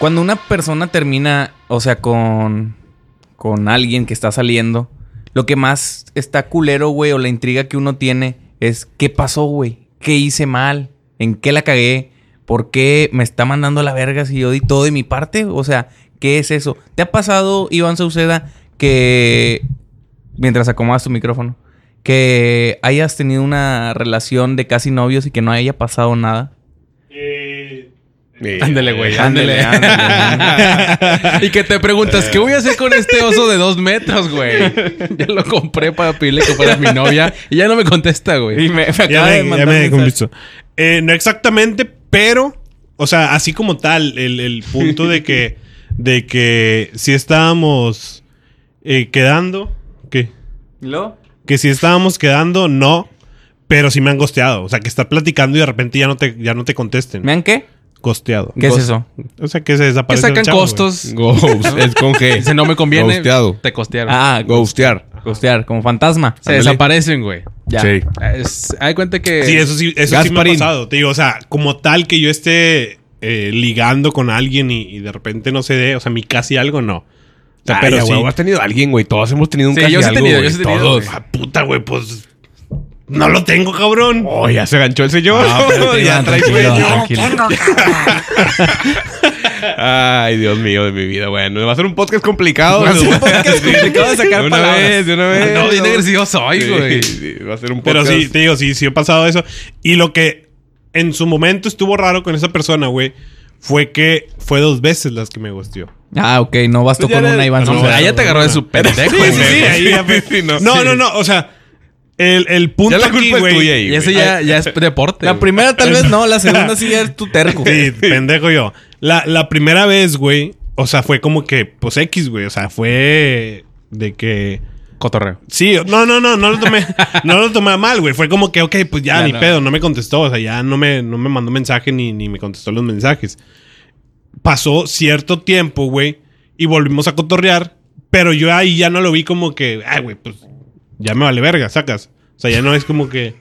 Cuando una persona termina, o sea, con, con alguien que está saliendo, lo que más está culero, güey, o la intriga que uno tiene es qué pasó, güey, qué hice mal, en qué la cagué, por qué me está mandando a la verga si yo di todo de mi parte, o sea, ¿qué es eso? ¿Te ha pasado, Iván Sauceda, que mientras acomodas tu micrófono, que hayas tenido una relación de casi novios y que no haya pasado nada? Ándale, güey, Ándele, ándale. y que te preguntas, ¿qué voy a hacer con este oso de dos metros, güey? Ya lo compré para pedirle que fuera mi novia y ya no me contesta, güey. Y me, me Ya acaba de me, ya mandar me. Eh, no exactamente, pero, o sea, así como tal, el, el punto de que, de que si estábamos eh, quedando, ¿qué? ¿Y luego? Que si estábamos quedando, no, pero sí me han gosteado. O sea, que estar platicando y de repente ya no te, ya no te contesten. ¿Me han qué? Gosteado. ¿Qué es eso? O sea, que se Que desaparece. sacan costos. Ghost. Es con G. Dice, no me conviene. Ghosteado. Te costearon. Ah, Ghostear. costear, como fantasma. Se desaparecen, güey. Ya. Sí. Es- Hay cuenta que... Sí, eso sí, eso sí me ha pasado. Te digo, o sea, como tal que yo esté eh, ligando con alguien y, y de repente no se dé, o sea, mi casi algo no. O sea, Ay, pero a sí. has tenido a alguien, güey. Todos hemos tenido un Sí, casi yo sí he algo, tenido, güey. yo sí he tenido, Todos. güey. Ah, puta, güey, pues. No lo tengo, cabrón. Oh, ya se ganchó el señor. Ah, ya trae tranquilo, tranquilo. Ay, Dios mío de mi vida. Bueno, va a ser un podcast complicado. Va a ser un güey. podcast complicado de sacar De una palabras. vez, de una vez. No, bien agresivo soy, Sí, güey. sí, va a ser un Pero podcast. sí, te digo, sí, sí he pasado eso. Y lo que en su momento estuvo raro con esa persona, güey, fue que fue dos veces las que me gustió. Ah, ok, no bastó Pues con era- una Iván no, Sauceda. Ah, ya te agarró de su pendejo, Sí, güey. sí, sí, ahí ya fue- Sí, no. No, Sí. no, no, o sea, el, el punto Ya la aquí, culpa es güey. tuya ahí, Y eso ya, ya es deporte. La güey. primera tal vez no, la segunda sí ya es tu terco. Sí, pendejo yo. La, la primera vez, güey, o sea, fue como que, pues X, güey, o sea, fue de que... Cotorreo. Sí, no, no, no, no lo tomé, no lo tomé mal, güey. Fue como que, ok, pues ya, Ya, ni no. pedo, no me contestó. O sea, ya no me, no me mandó mensaje ni, ni me contestó los mensajes. Pasó cierto tiempo, güey, y volvimos a cotorrear, pero yo ahí ya no lo vi como que, ay, güey, pues ya me vale verga, sacas. O sea, ya no es como que,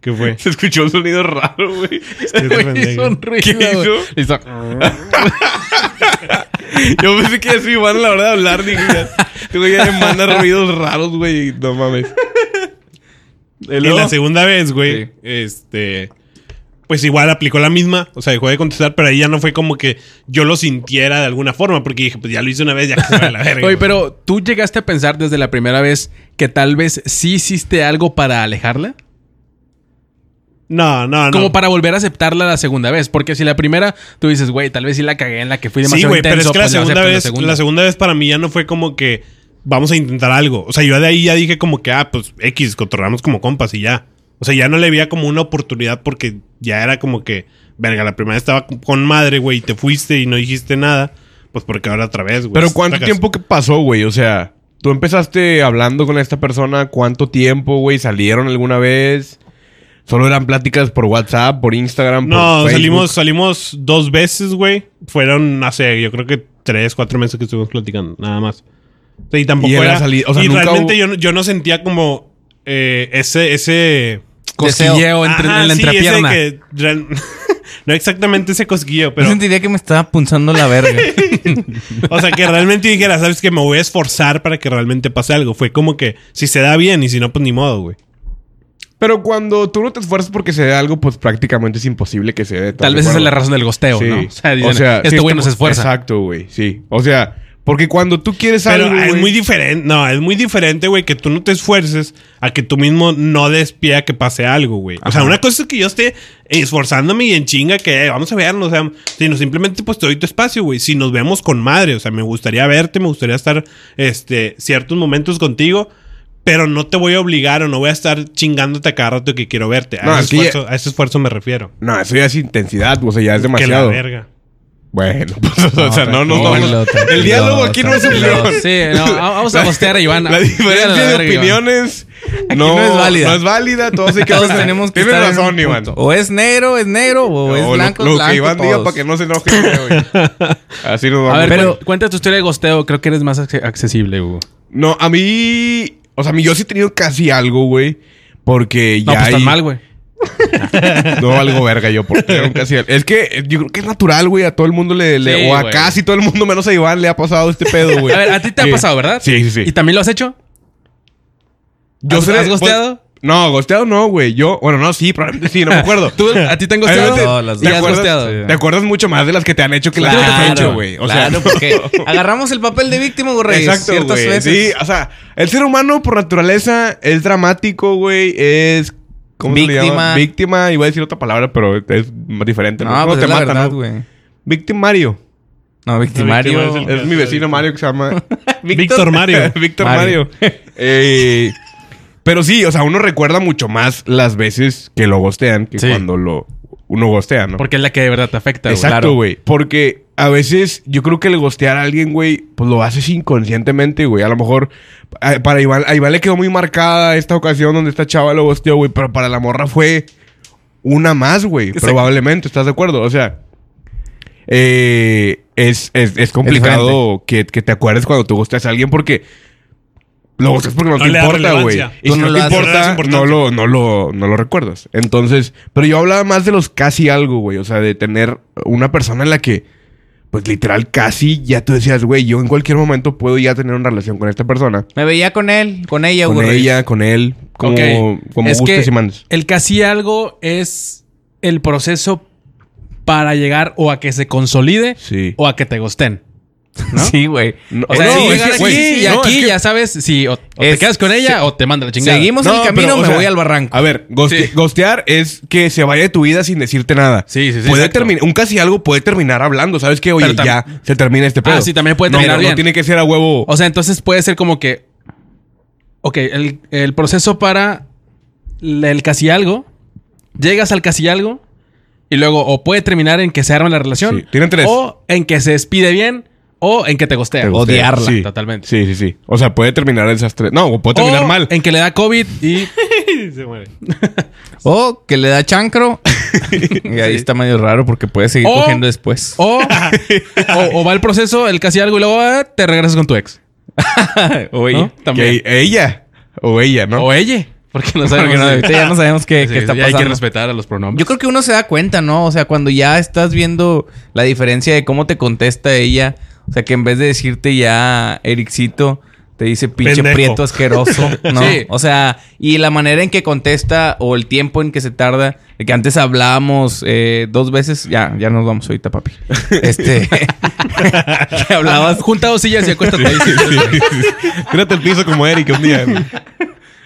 ¿qué fue? Se escuchó un sonido raro, güey. Hizo un ruido, ¿Qué hizo? Hizo- Yo pensé que así iban a la hora de hablar. Dije, ya, este güey ya le manda ruidos raros, güey. y No mames. Y la segunda vez, güey, Sí. este. Pues igual aplicó la misma, o sea, dejó de contestar, pero ahí ya no fue como que yo lo sintiera de alguna forma, porque dije, pues ya lo hice una vez, ya que se va la verga. Oye, pero ¿tú llegaste a pensar desde la primera vez que tal vez sí hiciste algo para alejarla? No, no, no. Como para volver a aceptarla la segunda vez. Porque si la primera, tú dices, güey, tal vez sí la cagué en la que fui Sí, demasiado güey, pero es que la pues, segunda, vez, segunda. la segunda vez para mí ya no fue como que vamos a intentar algo. O sea, yo de ahí ya dije como que, ah, pues X, cotorramos como compas y ya. O sea, ya no le veía como una oportunidad porque ya era como que, verga, la primera vez estaba con madre, güey, y te fuiste y no dijiste nada. Pues porque ahora otra vez, güey. Pero ¿cuánto sacas. tiempo que pasó, güey? O sea, tú empezaste hablando con esta persona. ¿Cuánto tiempo, güey? ¿Salieron alguna vez? ¿Solo eran pláticas por WhatsApp, por Instagram, por No, Facebook? salimos, salimos dos veces, güey. Fueron, hace, yo creo que tres, cuatro meses que estuvimos platicando, nada más. Sea, y tampoco Y era. o sea, y realmente hubo- yo, no- yo no sentía como eh, ese, ese. Cosquilleo entre, Ajá, en la sí, ese entrepierna. que real- no exactamente ese cosquillo, Yo pero. sentiría que me estaba punzando la verga. o sea, que realmente dijera, sabes que me voy a esforzar para que realmente pase algo. Fue como que si se da bien y si no, pues ni modo, güey. Pero cuando tú no te esfuerzas porque se dé algo, pues prácticamente es imposible que se dé. ¿estás Tal vez esa es la razón del gosteo, Sí. ¿no? O sea, dicen, este sí, güey no se esfuerza. Exacto, güey. Sí. O sea, porque cuando tú quieres Pero algo. es muy diferente. No, es muy diferente, güey, que tú no te esfuerces a que tú mismo no des pie a que pase algo, güey. O sea, una cosa es que yo esté esforzándome y en chinga que eh, vamos a vernos, o sea, sino simplemente pues te doy tu espacio, güey. Si nos vemos con madre, o sea, me gustaría verte, me gustaría estar este ciertos momentos contigo. Pero no te voy a obligar o no voy a estar chingándote a cada rato que quiero verte. A, No, ese, ya- esfuerzo, a ese esfuerzo me refiero. No, eso ya es intensidad, o sea, ya es Que la demasiado. verga. Bueno, pues, o sea, no, no, no. tranquilo, El diálogo aquí no es opción. Sí, no, vamos a gostear a Iván. La diferencia la de opiniones no, no es válida. No es válida. Todos, hay que Todos tenemos que Tienes estar razón, Iván. O es negro, es negro, o, es lo- blanco, lo, es blanco. que Iván diga todos. para que no se enoje. Así nos vamos. A ver, Pero- cu- cuenta tu historia de gosteo. Creo que eres más acce- accesible, Hugo. No, a mí... O sea, a mí yo sí he tenido casi algo, güey. Porque ya No, pues hay... mal, güey. No valgo verga yo por tener un casi algo. Es que yo creo que es natural, güey. A todo el mundo le... le- Sí, o a güey. casi todo el mundo, menos a Iván, le ha pasado este pedo, güey. A ver, a ti te ha pasado, ¿verdad? Sí, sí, sí. ¿Y también lo has hecho? ¿Has- sé- has gosteado? pues, no, gosteado no, güey. Yo... Bueno, no, sí, probablemente sí. No me acuerdo. ¿Tú, ¿A ti te han gosteado? No, las ¿Y dos. has acuerdas? gosteado? Sí. Te acuerdas mucho más de las que te han hecho que las que te han hecho, güey. O sea, claro, porque agarramos el papel de víctima, güey. Exacto, ciertas güey. veces. Sí, o sea, el ser humano por naturaleza es dramático, güey. Es. ¿Cómo se le Víctima. llama? Víctima. Iba a decir otra palabra, pero es diferente. No, ¿no? pues te es la matan, verdad, ¿no? güey. Victimario. No, victimario. víctima es Es mi vecino Mario que se llama. Víctor Mario. Víctor Mario. Mario. Eh, pero sí, o sea, uno recuerda mucho más las veces que lo gostean que Sí. cuando lo uno gostea, ¿no? Porque es la que de verdad te afecta, güey. Exacto, claro. güey. Porque a veces yo creo que el gostear a alguien, güey, pues lo haces inconscientemente, güey. A lo mejor para Iván, a Iván le quedó muy marcada esta ocasión donde esta chava lo gosteó, güey. Pero para la morra fue una más, güey. Probablemente, ¿estás de acuerdo? O sea, eh, es, es, es complicado que, que te acuerdes cuando tú gosteas a alguien porque lo gosteas porque no, No te importa, güey. Y Tú si no no, te importa, no lo, no, lo, no lo recuerdas. Entonces, pero yo hablaba más de los casi algo, güey. O sea, de tener una persona en la que, pues literal, casi ya tú decías, güey, yo en cualquier momento puedo ya tener una relación con esta persona. Me veía con él, con ella, Con güey. ella, con él, como, como Es gustes que y mandes. El casi algo es el proceso para llegar o a que se consolide Sí. o a que te gosten. ¿No? Sí, güey. No, O sea, no, sí, es llegar que, aquí y no, aquí es que- ya sabes si o, o te quedas con ella se- o te manda la chingada. Seguimos No, el camino, pero, o me sea, voy al barranco. A ver, goste- Sí. gostear es que se vaya de tu vida sin decirte nada. Sí, sí, sí, Puede terminar, un casi algo puede terminar hablando, ¿sabes qué? Oye, tam- ya se termina este pedo. Ah, sí, también puede terminar no, bien. No tiene que ser a huevo. O sea, entonces puede ser como que. Ok, el, el proceso para el casi algo. Llegas al casi algo. Y luego, o puede terminar en que se arma la relación. Sí, tienen tres. O en que se despide bien. O en que te gostea. Te odiarla. Sí. Totalmente. Sí, sí, sí. O sea, puede terminar esas tres. No, o puede terminar O mal. En que le da COVID y. Se muere. O que le da chancro. y ahí está medio raro porque puede seguir O- cogiendo después. O, o, o va el proceso, el casi algo y luego te regresas con tu ex. Oye. ¿no? También. Que ella. O ella, ¿no? O ella. Porque no sabemos. Porque no, ya no sabemos qué, Sí, qué está ya hay que pasando. respetar a los pronombres. Yo creo que uno se da cuenta, ¿no? O sea, cuando ya estás viendo la diferencia de cómo te contesta ella. O sea, que en vez de decirte ya Ericito, te dice pinche Pendejo. prieto asqueroso, ¿no? Sí. O sea, y la manera en que contesta o el tiempo en que se tarda. De que antes hablábamos eh, dos veces. Ya, ya nos vamos ahorita, papi. Este... que hablabas... Junta dos sillas y acuéstate ahí. Tírate el piso como Eric un día.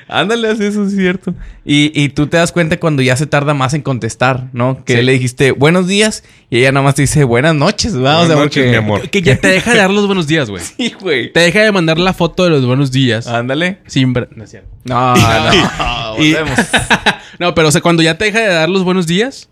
Ándale, haz eso, es cierto. Y, y tú te das cuenta cuando ya se tarda más en contestar, ¿no? Que Sí. le dijiste buenos días y ella nada más te dice buenas noches, ¿verdad? Buenas o sea, noches, porque- mi amor. Que ya te deja de dar los buenos días, güey. Sí, güey. Te deja de mandar la foto de los buenos días. Ándale. Sin no, es cierto. No, no. y- volvemos. No, pero o sea, cuando ya te deja de dar los buenos días,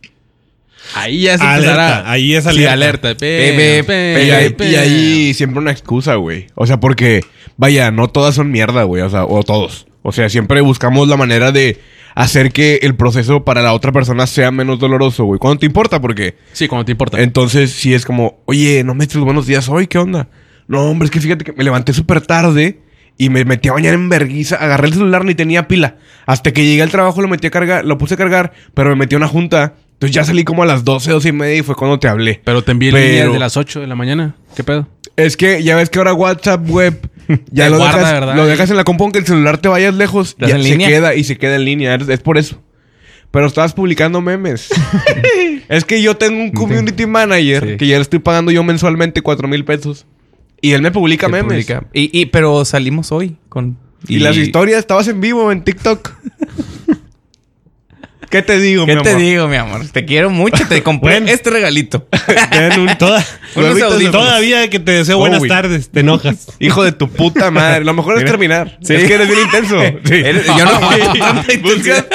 ahí ya se Alerta, empezará. ahí es Sí, alerta. alerta. Pe- Pe- pe- pe- Y ahí, pe- y ahí siempre una excusa, güey. O sea, porque, vaya, no todas son mierda, güey. O sea, o todos. O sea, siempre buscamos la manera de hacer que el proceso para la otra persona sea menos doloroso, güey. Cuando te importa, porque Sí, cuando te importa. entonces sí es como, oye, no me eches los buenos días hoy, ¿qué onda? No, hombre, es que fíjate que me levanté súper tarde y me metí a bañar en verguiza. Agarré el celular, ni tenía pila. Hasta que llegué al trabajo lo metí a cargar, lo puse a cargar, pero me metí a una junta. Entonces ya salí como a las 12, 12 y media y fue cuando te hablé. Pero te envié Pero- líneas de las 8 de la mañana. ¿Qué pedo? Es que ya ves que ahora WhatsApp web ya lo, guarda, dejas, ¿verdad? lo dejas en la compu aunque el celular te vayas lejos, ¿Estás ya se línea? queda y se queda en línea. Es, es por eso. Pero estabas publicando memes. es que yo tengo un community manager Sí. que ya le estoy pagando yo mensualmente cuatro mil pesos. Y él me publica memes. publica. Y, y- pero salimos hoy con... Y, las historias, estabas en vivo en TikTok. ¿Qué te digo, ¿Qué mi te amor? digo, mi amor? Te quiero mucho. Te compré Bueno. este regalito. Un- toda- todavía que te deseo buenas Bowie. tardes, te enojas. Hijo de tu puta madre. Lo mejor es terminar. Sí. Es que eres bien intenso. Sí. Eres- yo no. Busca-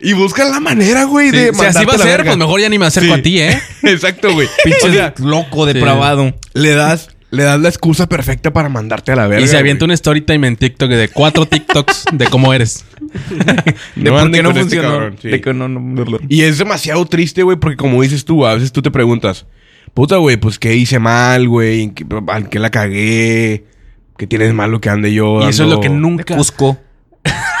y busca la manera, güey, Sí, de si así va a ser, verga. pues mejor ya ni me acerco Sí. a ti, ¿eh? Exacto, güey. Pinche O sea, loco depravado. le das, le das la excusa perfecta para mandarte a la verga. y se avienta güey. un story time en TikTok de cuatro TikToks de cómo eres. De No por qué no este funcionó. cabrón, sí. De que no, no- Y es demasiado triste, güey, porque como dices tú, a veces tú te preguntas, puta, güey, pues qué hice mal, güey, ¿En qué, al qué la cagué, qué tienes malo que ande yo. Y eso es lo que nunca. Cusco.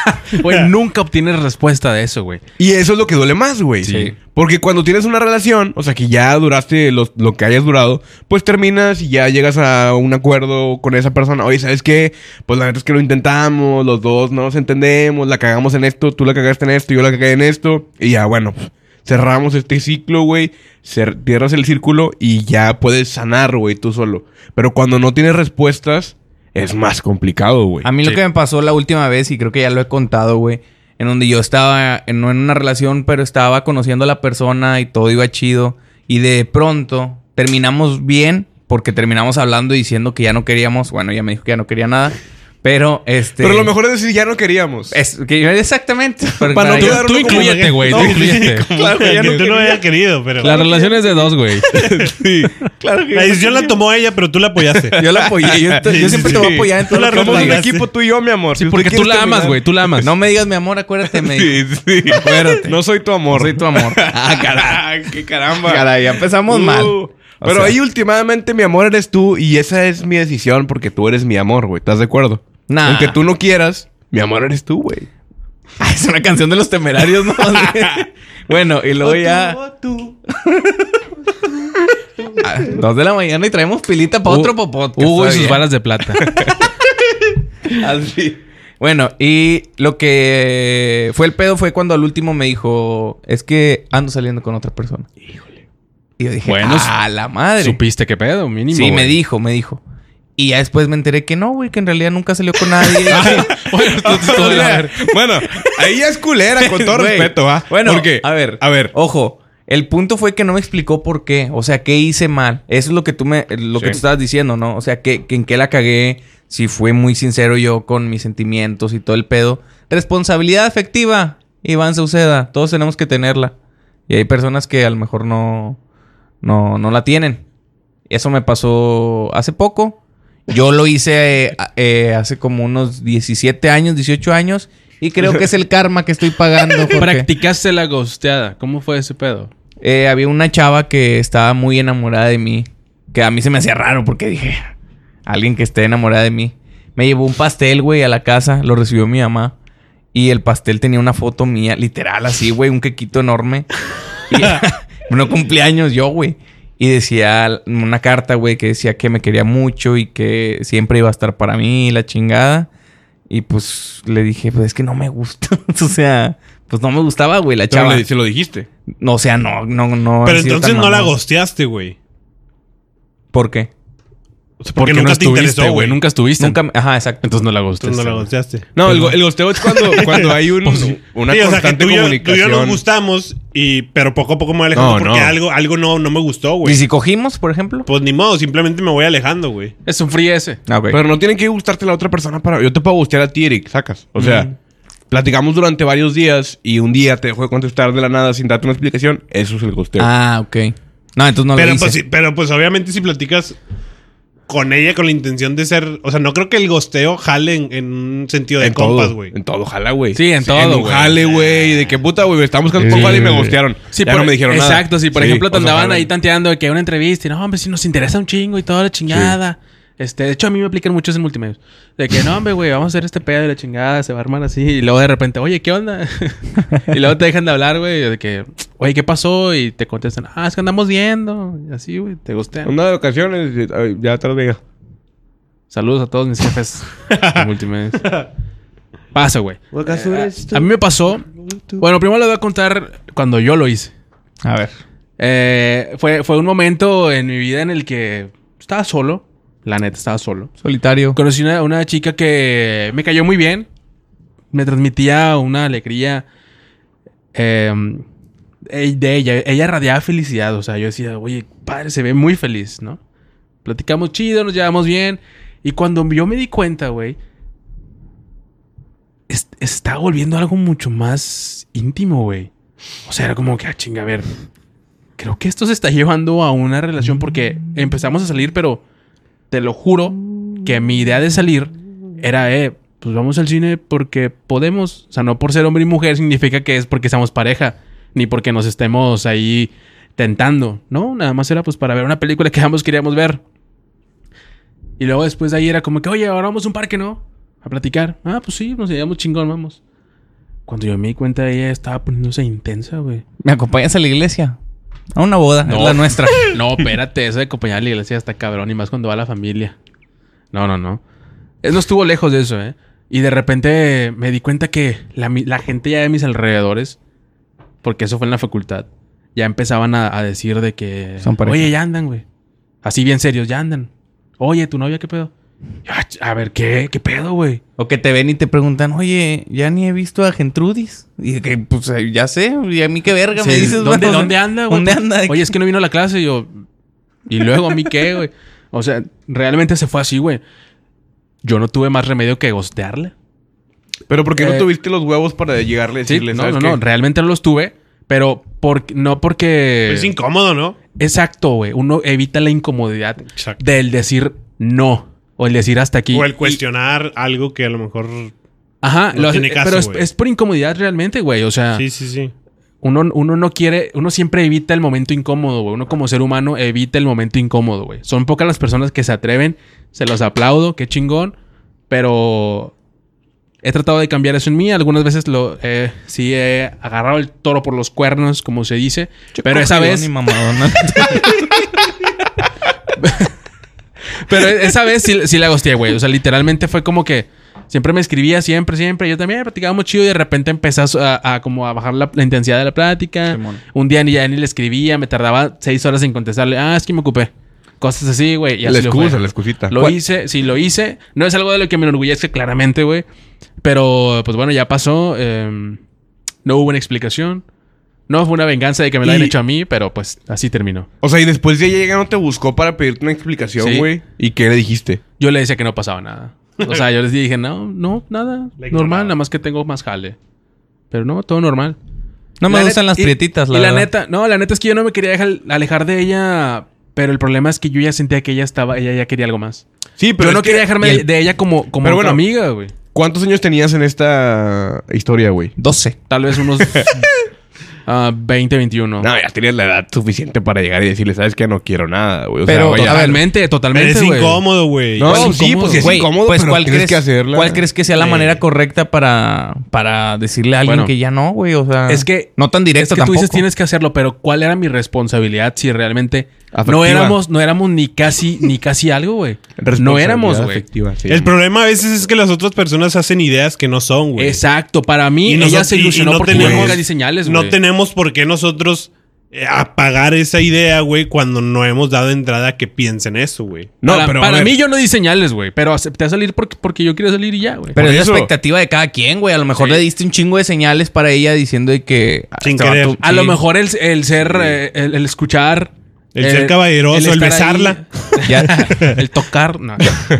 Güey, nunca obtienes respuesta de eso, güey. Y eso es lo que duele más, güey. Sí. Porque cuando tienes una relación, o sea, que ya duraste los- lo que hayas durado, pues terminas y ya llegas a un acuerdo con esa persona. Oye, ¿sabes qué? Pues la neta es que lo intentamos, los dos no nos entendemos, la cagamos en esto, tú la cagaste en esto, yo la cagué en esto. Y ya, bueno, pues, cerramos este ciclo, güey. Cierras el círculo y ya puedes sanar, güey, tú solo. Pero cuando no tienes respuestas, es más complicado, güey. A mí lo que me pasó la última vez, y creo que ya lo he contado, güey, en donde yo estaba en- no en una relación, pero estaba conociendo a la persona y todo iba chido. Y de pronto terminamos bien, porque terminamos hablando y diciendo que ya no queríamos. Bueno, ella me dijo que ya no quería nada. Pero este. Pero lo mejor es decir, ya no queríamos. Es que exactamente. Para- Para no Tú como incluyete, güey. Tú No, incluyete. como Claro que ya no tú no quería. había querido, pero. La relación es de dos, güey. sí, claro que La decisión la tomó ella, pero tú la apoyaste. Yo la apoyé. Yo, te- yo siempre te voy a apoyar en todo Tú la lo que Somos un equipo tú y yo, mi amor. Sí, porque tú la amas, güey. Tú la amas. No me digas mi amor, acuérdate. Me Sí, sí. Acuérdate. No soy tu amor. soy tu amor. Ah, caray. qué caramba. Caray, ya empezamos Uh, mal. O Pero sea- ahí últimamente mi amor eres tú y esa es mi decisión porque tú eres mi amor, güey. ¿Estás de acuerdo? Nah. Aunque tú no quieras, mi amor eres tú, güey. Ah, es una canción de los temerarios, ¿no? bueno, y luego ya. Ah, Dos de la mañana y traemos pilita para otro popote. Hugo y sus varas de plata. Así. Bueno, y lo que fue el pedo fue cuando al último me dijo: Es que ando saliendo con otra persona. Híjole. Y yo dije: Bueno, ¡A la madre! ¿Supiste qué pedo? Mínimo. Sí, me dijo, me dijo. Y ya después me enteré que no, güey, que en realidad nunca salió con nadie. Bueno, bueno, ahí ya es culera, con todo respeto, ¿ah? Bueno, Porque, a ver, a ver. Ojo, el punto fue que no me explicó por qué. O sea, qué hice mal. Eso es lo que tú me, lo que tú estabas diciendo, ¿no? O sea, que, que en qué la cagué, si fue muy sincero yo con mis sentimientos y todo el pedo. Responsabilidad afectiva, Iván Sauceda. Todos tenemos que tenerla. Y hay personas que a lo mejor no, no, no la tienen. Eso me pasó hace poco. Yo lo hice eh, eh, hace como unos 17 años, 18 años. Y creo que es el karma que estoy pagando. Jorge. Practicaste la ghosteada. ¿Cómo fue ese pedo? Eh, había una chava que estaba muy enamorada de mí. Que a mí se me hacía raro porque dije, alguien que esté enamorada de mí. Me llevó un pastel, güey, a la casa. Lo recibió mi mamá. Y el pastel tenía una foto mía, literal, así, güey, un quequito enorme. Y no cumpleaños yo, güey. Y decía una carta, güey, que decía que me quería mucho y que siempre iba a estar para mí, la chingada. Y pues le dije, pues es que no me gusta. o sea, pues no me gustaba, güey, la Pero chava. le- se lo dijiste. No, o sea, no, no, no. Pero entonces no la gosteaste, güey. ¿Por qué? Porque, no nunca te estuviste, interesó, güey. Nunca estuviste. Nunca, ajá, exacto. Entonces no la Entonces ghosteaste. no la gosteaste. No, el, el gosteo es cuando, cuando hay un, una Sí, o sea, que constante tú y, yo, tú y comunicación. yo nos gustamos, y, pero poco a poco me voy alejando No, porque no. algo, algo no, no me gustó, ¿Y güey. si cogimos, por ejemplo? Pues ni modo, simplemente me voy alejando, güey. Es un free ese. Ah, ok. Pero no tiene que gustarte la otra persona para... Yo te puedo gustear a ti, Eric, sacas. O sea, platicamos durante varios días y un día te dejo de contestar de la nada sin darte una explicación. Eso es el gosteo. Ah, ok. No, entonces no pero, lo hice. pues, sí, pero pues obviamente si platicas con ella con la intención de ser... O sea, no creo que el gosteo jale en, en un sentido de en compas, todo, güey. en todo, jala, güey. Sí, en todo, En un güey. jale, güey. De qué puta, güey. Estamos buscando un jale y me gustearon. Sí, ya por- no me dijeron nada. Exacto, si por Sí, ejemplo te andaban ahí tanteando de que una entrevista y no, hombre, si nos interesa un chingo y toda la chingada. Este, de hecho, a mí me aplican mucho en multimedia. De que no, hombre, güey, vamos a hacer este pedo de la chingada, se va a armar así. Y luego de repente, oye, ¿qué onda? y luego te dejan de hablar, güey, de que, oye, ¿qué pasó? Y te contestan, ah, es que andamos viendo. Y así, güey, te gustean. Una de ocasiones, ya te lo digo. Saludos a todos mis jefes de multimedia. Pasa, güey. A mí me pasó. Bueno, primero les voy a contar cuando yo lo hice. A ver. Eh, fue, fue un momento en mi vida en el que estaba solo. La neta, estaba solo. Solitario. Conocí una, una chica que me cayó muy bien. Me transmitía una alegría eh, eh, de ella. Ella radiaba felicidad. O sea, yo decía, oye, padre, se ve muy feliz, ¿no? Platicamos chido, nos llevamos bien. Y cuando yo me di cuenta, güey, es- está volviendo algo mucho más íntimo, güey. O sea, era como que, ah, chinga, a ver. Creo que esto se está llevando a una relación porque empezamos a salir, pero te lo juro que mi idea de salir era, eh, pues vamos al cine porque podemos. O sea, no por ser hombre y mujer significa que es porque seamos pareja, ni porque nos estemos ahí tentando. No, nada más era pues para ver una película que ambos queríamos ver. Y luego después de ahí era como que, oye, ahora vamos a un parque, ¿no? A platicar. Ah, pues sí, nos llevamos chingón, vamos. Cuando yo me di cuenta, ella estaba poniéndose intensa, güey. ¿Me acompañas a la iglesia? A una boda, No. es la nuestra. No, espérate, eso de acompañar a la iglesia está cabrón, y más cuando va la familia. No, no, no. Él no estuvo lejos de eso, ¿eh? Y de repente me di cuenta que la, la gente ya de mis alrededores, porque eso fue en la facultad, ya empezaban a, a decir de que... Son. Oye, ya andan, güey. Así bien serios, ya andan. Oye, ¿tu novia qué pedo? Ya, ch- A ver, ¿qué? ¿Qué pedo, güey? O que te ven y te preguntan, oye, ya ni he visto a Gentrudis. Y que, pues, eh, ya sé, y a mí qué verga me Sí, dices, ¿Dónde, güey? ¿dónde anda, güey? ¿Dónde anda? Oye, es que no vino a la clase y yo... ¿Y luego a mí qué, güey? O sea, realmente se fue así, güey. Yo no tuve más remedio que gostearle. Pero ¿por qué Eh, no tuviste los huevos para llegarle y Sí, decirle, no, ¿sabes no, qué? no. Realmente no los tuve. Pero por, no porque... Es incómodo, ¿no? Exacto, güey. Uno evita la incomodidad Exacto. del decir no. O el decir hasta aquí. O el Y- cuestionar algo que a lo mejor. Ajá. no lo hace- tiene caso, pero es, por incomodidad realmente, güey. O sea... Sí, sí, sí. Uno, uno no quiere, uno siempre evita el momento incómodo, güey. Uno como ser humano evita el momento incómodo, güey. Son pocas las personas que se atreven, se los aplaudo, qué chingón, pero he tratado de cambiar eso en mí. Algunas veces lo eh, sí he agarrado el toro por los cuernos, como se dice, pero esa vez, mamadona. pero esa vez sí, sí la gosteé, güey. O sea, literalmente fue como que siempre me escribía, siempre, siempre. Yo también platicábamos chido y de repente empecé a, a como a bajar la, la intensidad de la plática. Simón. Un día ni ya ni le escribía, me tardaba seis horas en contestarle. Ah, es que me ocupé. Cosas así, güey. La excusa, fue. la excusita. Lo hice, sí, lo hice. No es algo de lo que me enorgullezca claramente, güey. Pero, pues bueno, ya pasó. eh, no hubo una explicación. No fue una venganza de que me lo Y- hayan hecho a mí, pero pues así terminó. O sea, y después de ella llega no te buscó para pedirte una explicación, Sí. güey. ¿Y qué le dijiste? Yo le decía que no pasaba nada. O sea, yo les dije, no, no, nada. Normal, nada más que tengo más jale. Pero no, todo normal. No me La gustan las prietitas, la y la verdad. neta, no, la neta es que yo no me quería dejar- alejar de ella. Pero el problema es que yo ya sentía que ella estaba, ella ya quería algo más. Sí, pero yo no que- quería dejarme de, el- de ella como, como Pero bueno. amiga, güey. ¿Cuántos años tenías en esta historia, güey? 12. Tal vez unos ah, 20, 21. No, ya tenías la edad suficiente para llegar y decirle, ¿sabes qué? No quiero nada, güey. O sea, Pero, ver, totalmente, totalmente, es incómodo, güey. No, es sí, incómodo. pues es incómodo, pues pero ¿cuál tienes crees, que hacerla. ¿cuál crees que sea la manera correcta para, para decirle a alguien Bueno, que ya no, güey? O sea, Es que no tan Es directo que tú tampoco. dices tienes que hacerlo, pero ¿cuál era mi responsabilidad si realmente no éramos, no éramos ni casi, ni casi algo, güey? No éramos, güey. afectiva, sí. El problema a veces es que las otras personas hacen ideas que no son, güey. Exacto, para mí Y ella nosotros- se y- y ilusionó no porque tenemos- di señales, güey. No tenemos por qué nosotros eh, apagar esa idea, güey, cuando no hemos dado entrada a que piensen eso, güey. No, para pero para mí yo no di señales, güey, pero acepté a salir porque, porque yo quería salir y ya, güey. Pero Por es eso- la expectativa de cada quien, güey. A lo mejor Sí. le diste un chingo de señales para ella diciendo de que... Sin querer. vato- a sí. lo mejor el, el ser, eh, el, el escuchar... El eh, ser caballeroso, el besarla. Ya, el tocar, no.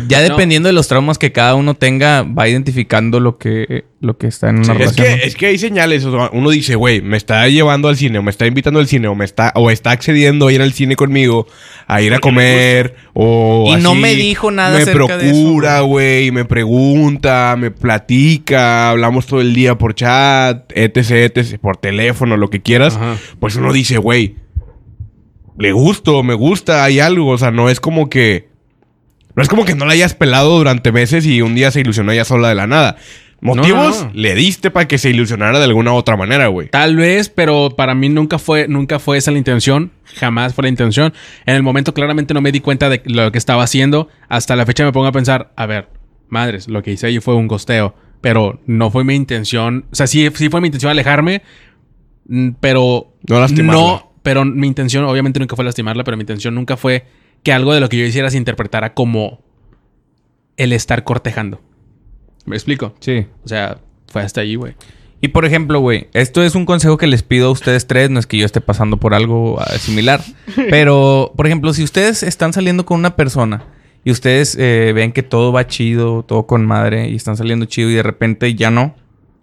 ya No. dependiendo de los traumas que cada uno tenga, va identificando lo que, lo que está en una Sí. Es relación. que, ¿no? es que hay señales. o sea, uno dice, güey, me está llevando al cine, o me está invitando al cine, o me está, o está accediendo a ir al cine conmigo, a ir a comer, o. Y no me dijo nada Me acerca de eso, procura, güey, me pregunta, me platica, hablamos todo el día por chat, etc, etc, por teléfono, lo que quieras. Ajá. Pues uno dice, güey, le gusto, me gusta, hay algo. O sea, no es como que. No es como que no la hayas pelado durante meses y un día se ilusionó ella sola de la nada. Motivos no. le diste para que se ilusionara de alguna otra manera, güey. Tal vez, pero para mí nunca fue, nunca fue esa la intención. Jamás fue la intención. En el momento claramente no me di cuenta de lo que estaba haciendo. Hasta la fecha me pongo a pensar, a ver, madres, lo que hice ahí fue un costeo. Pero no fue mi intención. O sea, sí, sí fue mi intención alejarme. mm, Pero No lastimarla. no, pero mi intención obviamente nunca fue lastimarla, pero mi intención nunca fue que algo de lo que yo hiciera se interpretara como el estar cortejando. ¿Me explico? Sí. O sea, fue hasta ahí, güey. Y por ejemplo, güey, esto es un consejo que les pido a ustedes tres, no es que yo esté pasando por algo ah, similar, pero por ejemplo, si ustedes están saliendo con una persona y ustedes eh, ven que todo va chido, todo con madre y están saliendo chido y de repente ya no,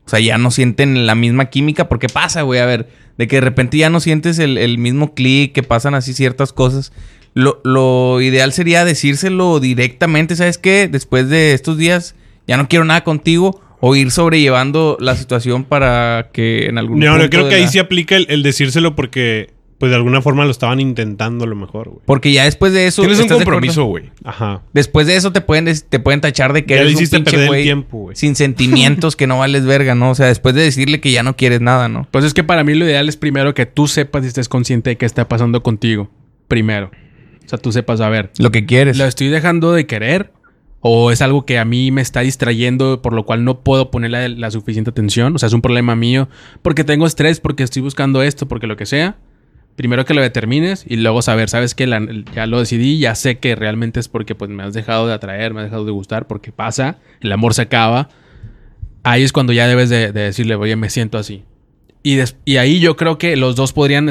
o sea, ya no sienten la misma química, porque pasa, güey, a ver, de que de repente ya no sientes el, el mismo clic, que pasan así ciertas cosas. Lo, lo ideal sería decírselo directamente, ¿sabes qué? Después de estos días ya no quiero nada contigo o ir sobrellevando la situación para que en algún No, yo punto creo que ahí sí aplica el, el decírselo porque pues de alguna forma lo estaban intentando a lo mejor, güey. Porque ya después de eso. Tienes un compromiso, güey. Ajá. Después de eso te pueden, te pueden tachar de que Ya eres un pinche güey. sin sentimientos que no vales verga, ¿no? O sea, después de decirle que ya no quieres nada, ¿no? Pues es que para mí lo ideal es primero que tú sepas y estés consciente de qué está pasando contigo. Primero. O sea, tú sepas, a ver, Lo que quieres. ¿lo estoy dejando de querer? ¿O es algo que a mí me está distrayendo, por lo cual no puedo ponerle la suficiente atención? O sea, es un problema mío porque tengo estrés, porque estoy buscando esto, porque lo que sea. Primero que lo determines y luego saber, sabes que ya lo decidí, ya sé que realmente es porque pues me has dejado de atraer, me has dejado de gustar, porque pasa, el amor se acaba. Ahí es cuando ya debes de, de decirle, oye, me siento así. Y, des- y ahí yo creo que los dos podrían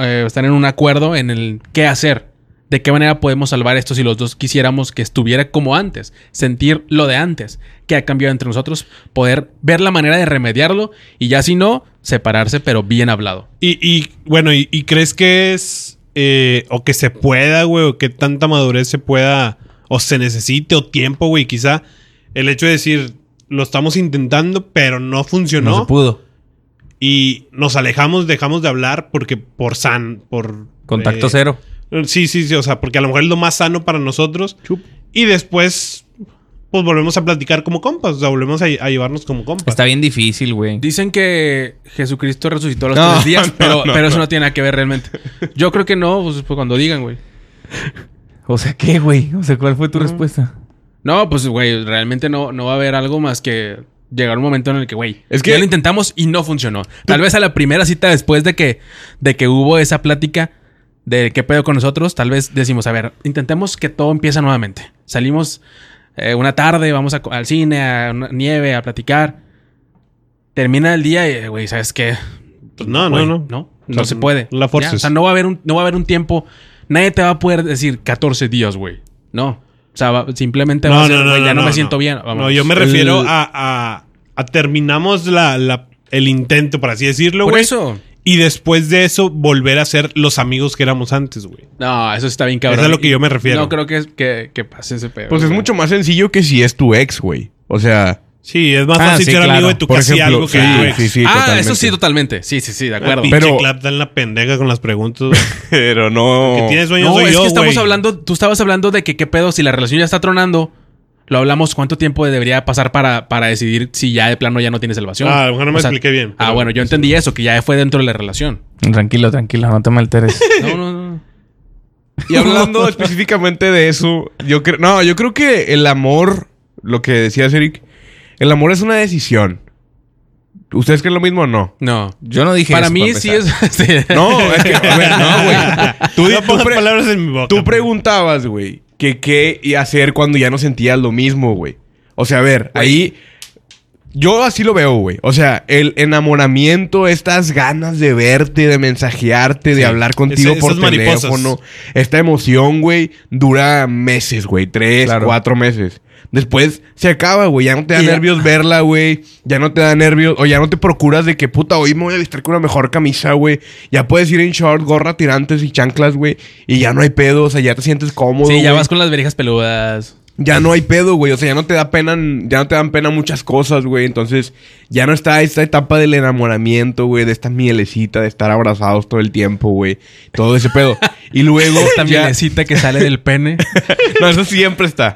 eh, estar en un acuerdo en el qué hacer. De qué manera podemos salvar esto si los dos quisiéramos que estuviera como antes. Sentir lo de antes. Que ha cambiado entre nosotros. Poder ver la manera de remediarlo. Y ya si no, separarse, pero bien hablado. Y, y, bueno, y, y crees que es. eh, o que se pueda, güey, o que tanta madurez se pueda. O se necesite, o tiempo, güey, quizá. El hecho de decir, lo estamos intentando, pero no funcionó. no se pudo. y nos alejamos, dejamos de hablar porque por san, por. Contacto eh, cero. Sí, sí, sí, o sea, porque a lo mejor es lo más sano para nosotros. Y después, pues volvemos a platicar como compas, o sea, volvemos a, a llevarnos como compas. Está bien difícil, güey. Dicen que Jesucristo resucitó a los No, tres días, no, pero, no, pero eso no. no tiene nada que ver realmente. Yo creo que no, pues, pues, cuando digan, güey. O sea, ¿qué, güey? O sea, ¿cuál fue tu respuesta? No, pues, güey, realmente no, no va a haber algo más que llegar un momento en el que, güey, Es que- ya lo intentamos y no funcionó. Tal vez a la primera cita después de que, de que hubo esa plática de qué pedo con nosotros, tal vez decimos, a ver, intentemos que todo empiece nuevamente. Salimos eh, una tarde, vamos a al cine, a una nieve, a platicar. Termina el día y, güey, ¿sabes qué? Pues no, Güey, no, no. No, O no sea, se puede. la. Ya, O sea, no va a haber un, no va a haber un tiempo. Nadie te va a poder decir 14 días, güey. No. O sea, va- simplemente va a ser, güey, ya no, me siento bien. No, vámonos. yo me refiero El- a, a, a terminamos la, la- el intento, por así decirlo, Por güey. eso. Y después de eso, volver a ser los amigos que éramos antes, güey. No, eso está bien cabrón. Eso es a lo que yo me refiero. No creo que, que, que pase ese pedo. Pues es güey. mucho más sencillo que si es tu ex, güey. O sea, Sí, es más Ah, fácil sí, ser claro. amigo de tu por casi ejemplo, algo que sí, tu ex. sí, sí, ah, totalmente. eso sí, totalmente. Sí, sí, sí, de Ah, acuerdo. pinche Pero- clap está en la pendeja con las preguntas. Pero no. que tienes sueños No, soy es yo, que estamos güey. hablando, tú estabas hablando de que qué pedo, si la relación ya está tronando, lo hablamos cuánto tiempo debería pasar para, para decidir si ya de plano ya no tienes salvación. Ah, a lo mejor no me O sea, expliqué bien. Ah, bueno, yo entendí eso, que ya fue dentro de la relación. Tranquilo, tranquilo, no te me alteres. No, no, no. Y hablando específicamente de eso, yo creo. No, yo creo que el amor, lo que decías, Eric, el amor es una decisión. ¿Ustedes creen lo mismo o no? No. Yo no dije Para eso, mí para sí es. No, es que. A ver, no, güey. Tú, no tú pre- palabras en mi boca. tú preguntabas, güey, que qué hacer cuando ya no sentías lo mismo, güey. O sea, a ver, ahí. Yo así lo veo, güey. O sea, el enamoramiento, estas ganas de verte, de mensajearte, de Sí. hablar contigo por mariposas. teléfono. Esta emoción, güey, dura meses, güey. Tres, Claro. cuatro meses. Después se acaba, güey. Ya no te da Y ya- nervios verla, güey. Ya no te da nervios. O ya no te procuras de que, puta, hoy me voy a vestir con una mejor camisa, güey. Ya puedes ir en short, gorra, tirantes y chanclas, güey. Y ya no hay pedo. O sea, ya te sientes cómodo. Sí, ya vas con las verijas peludas. Ya no hay pedo, güey. O sea, ya no te da pena, ya no te dan pena muchas cosas, güey. Entonces, ya no está esta etapa del enamoramiento, güey, de esta mielecita, de estar abrazados todo el tiempo, güey. Todo ese pedo. Y luego. Esta ya- mielecita que sale del pene. no, eso siempre está.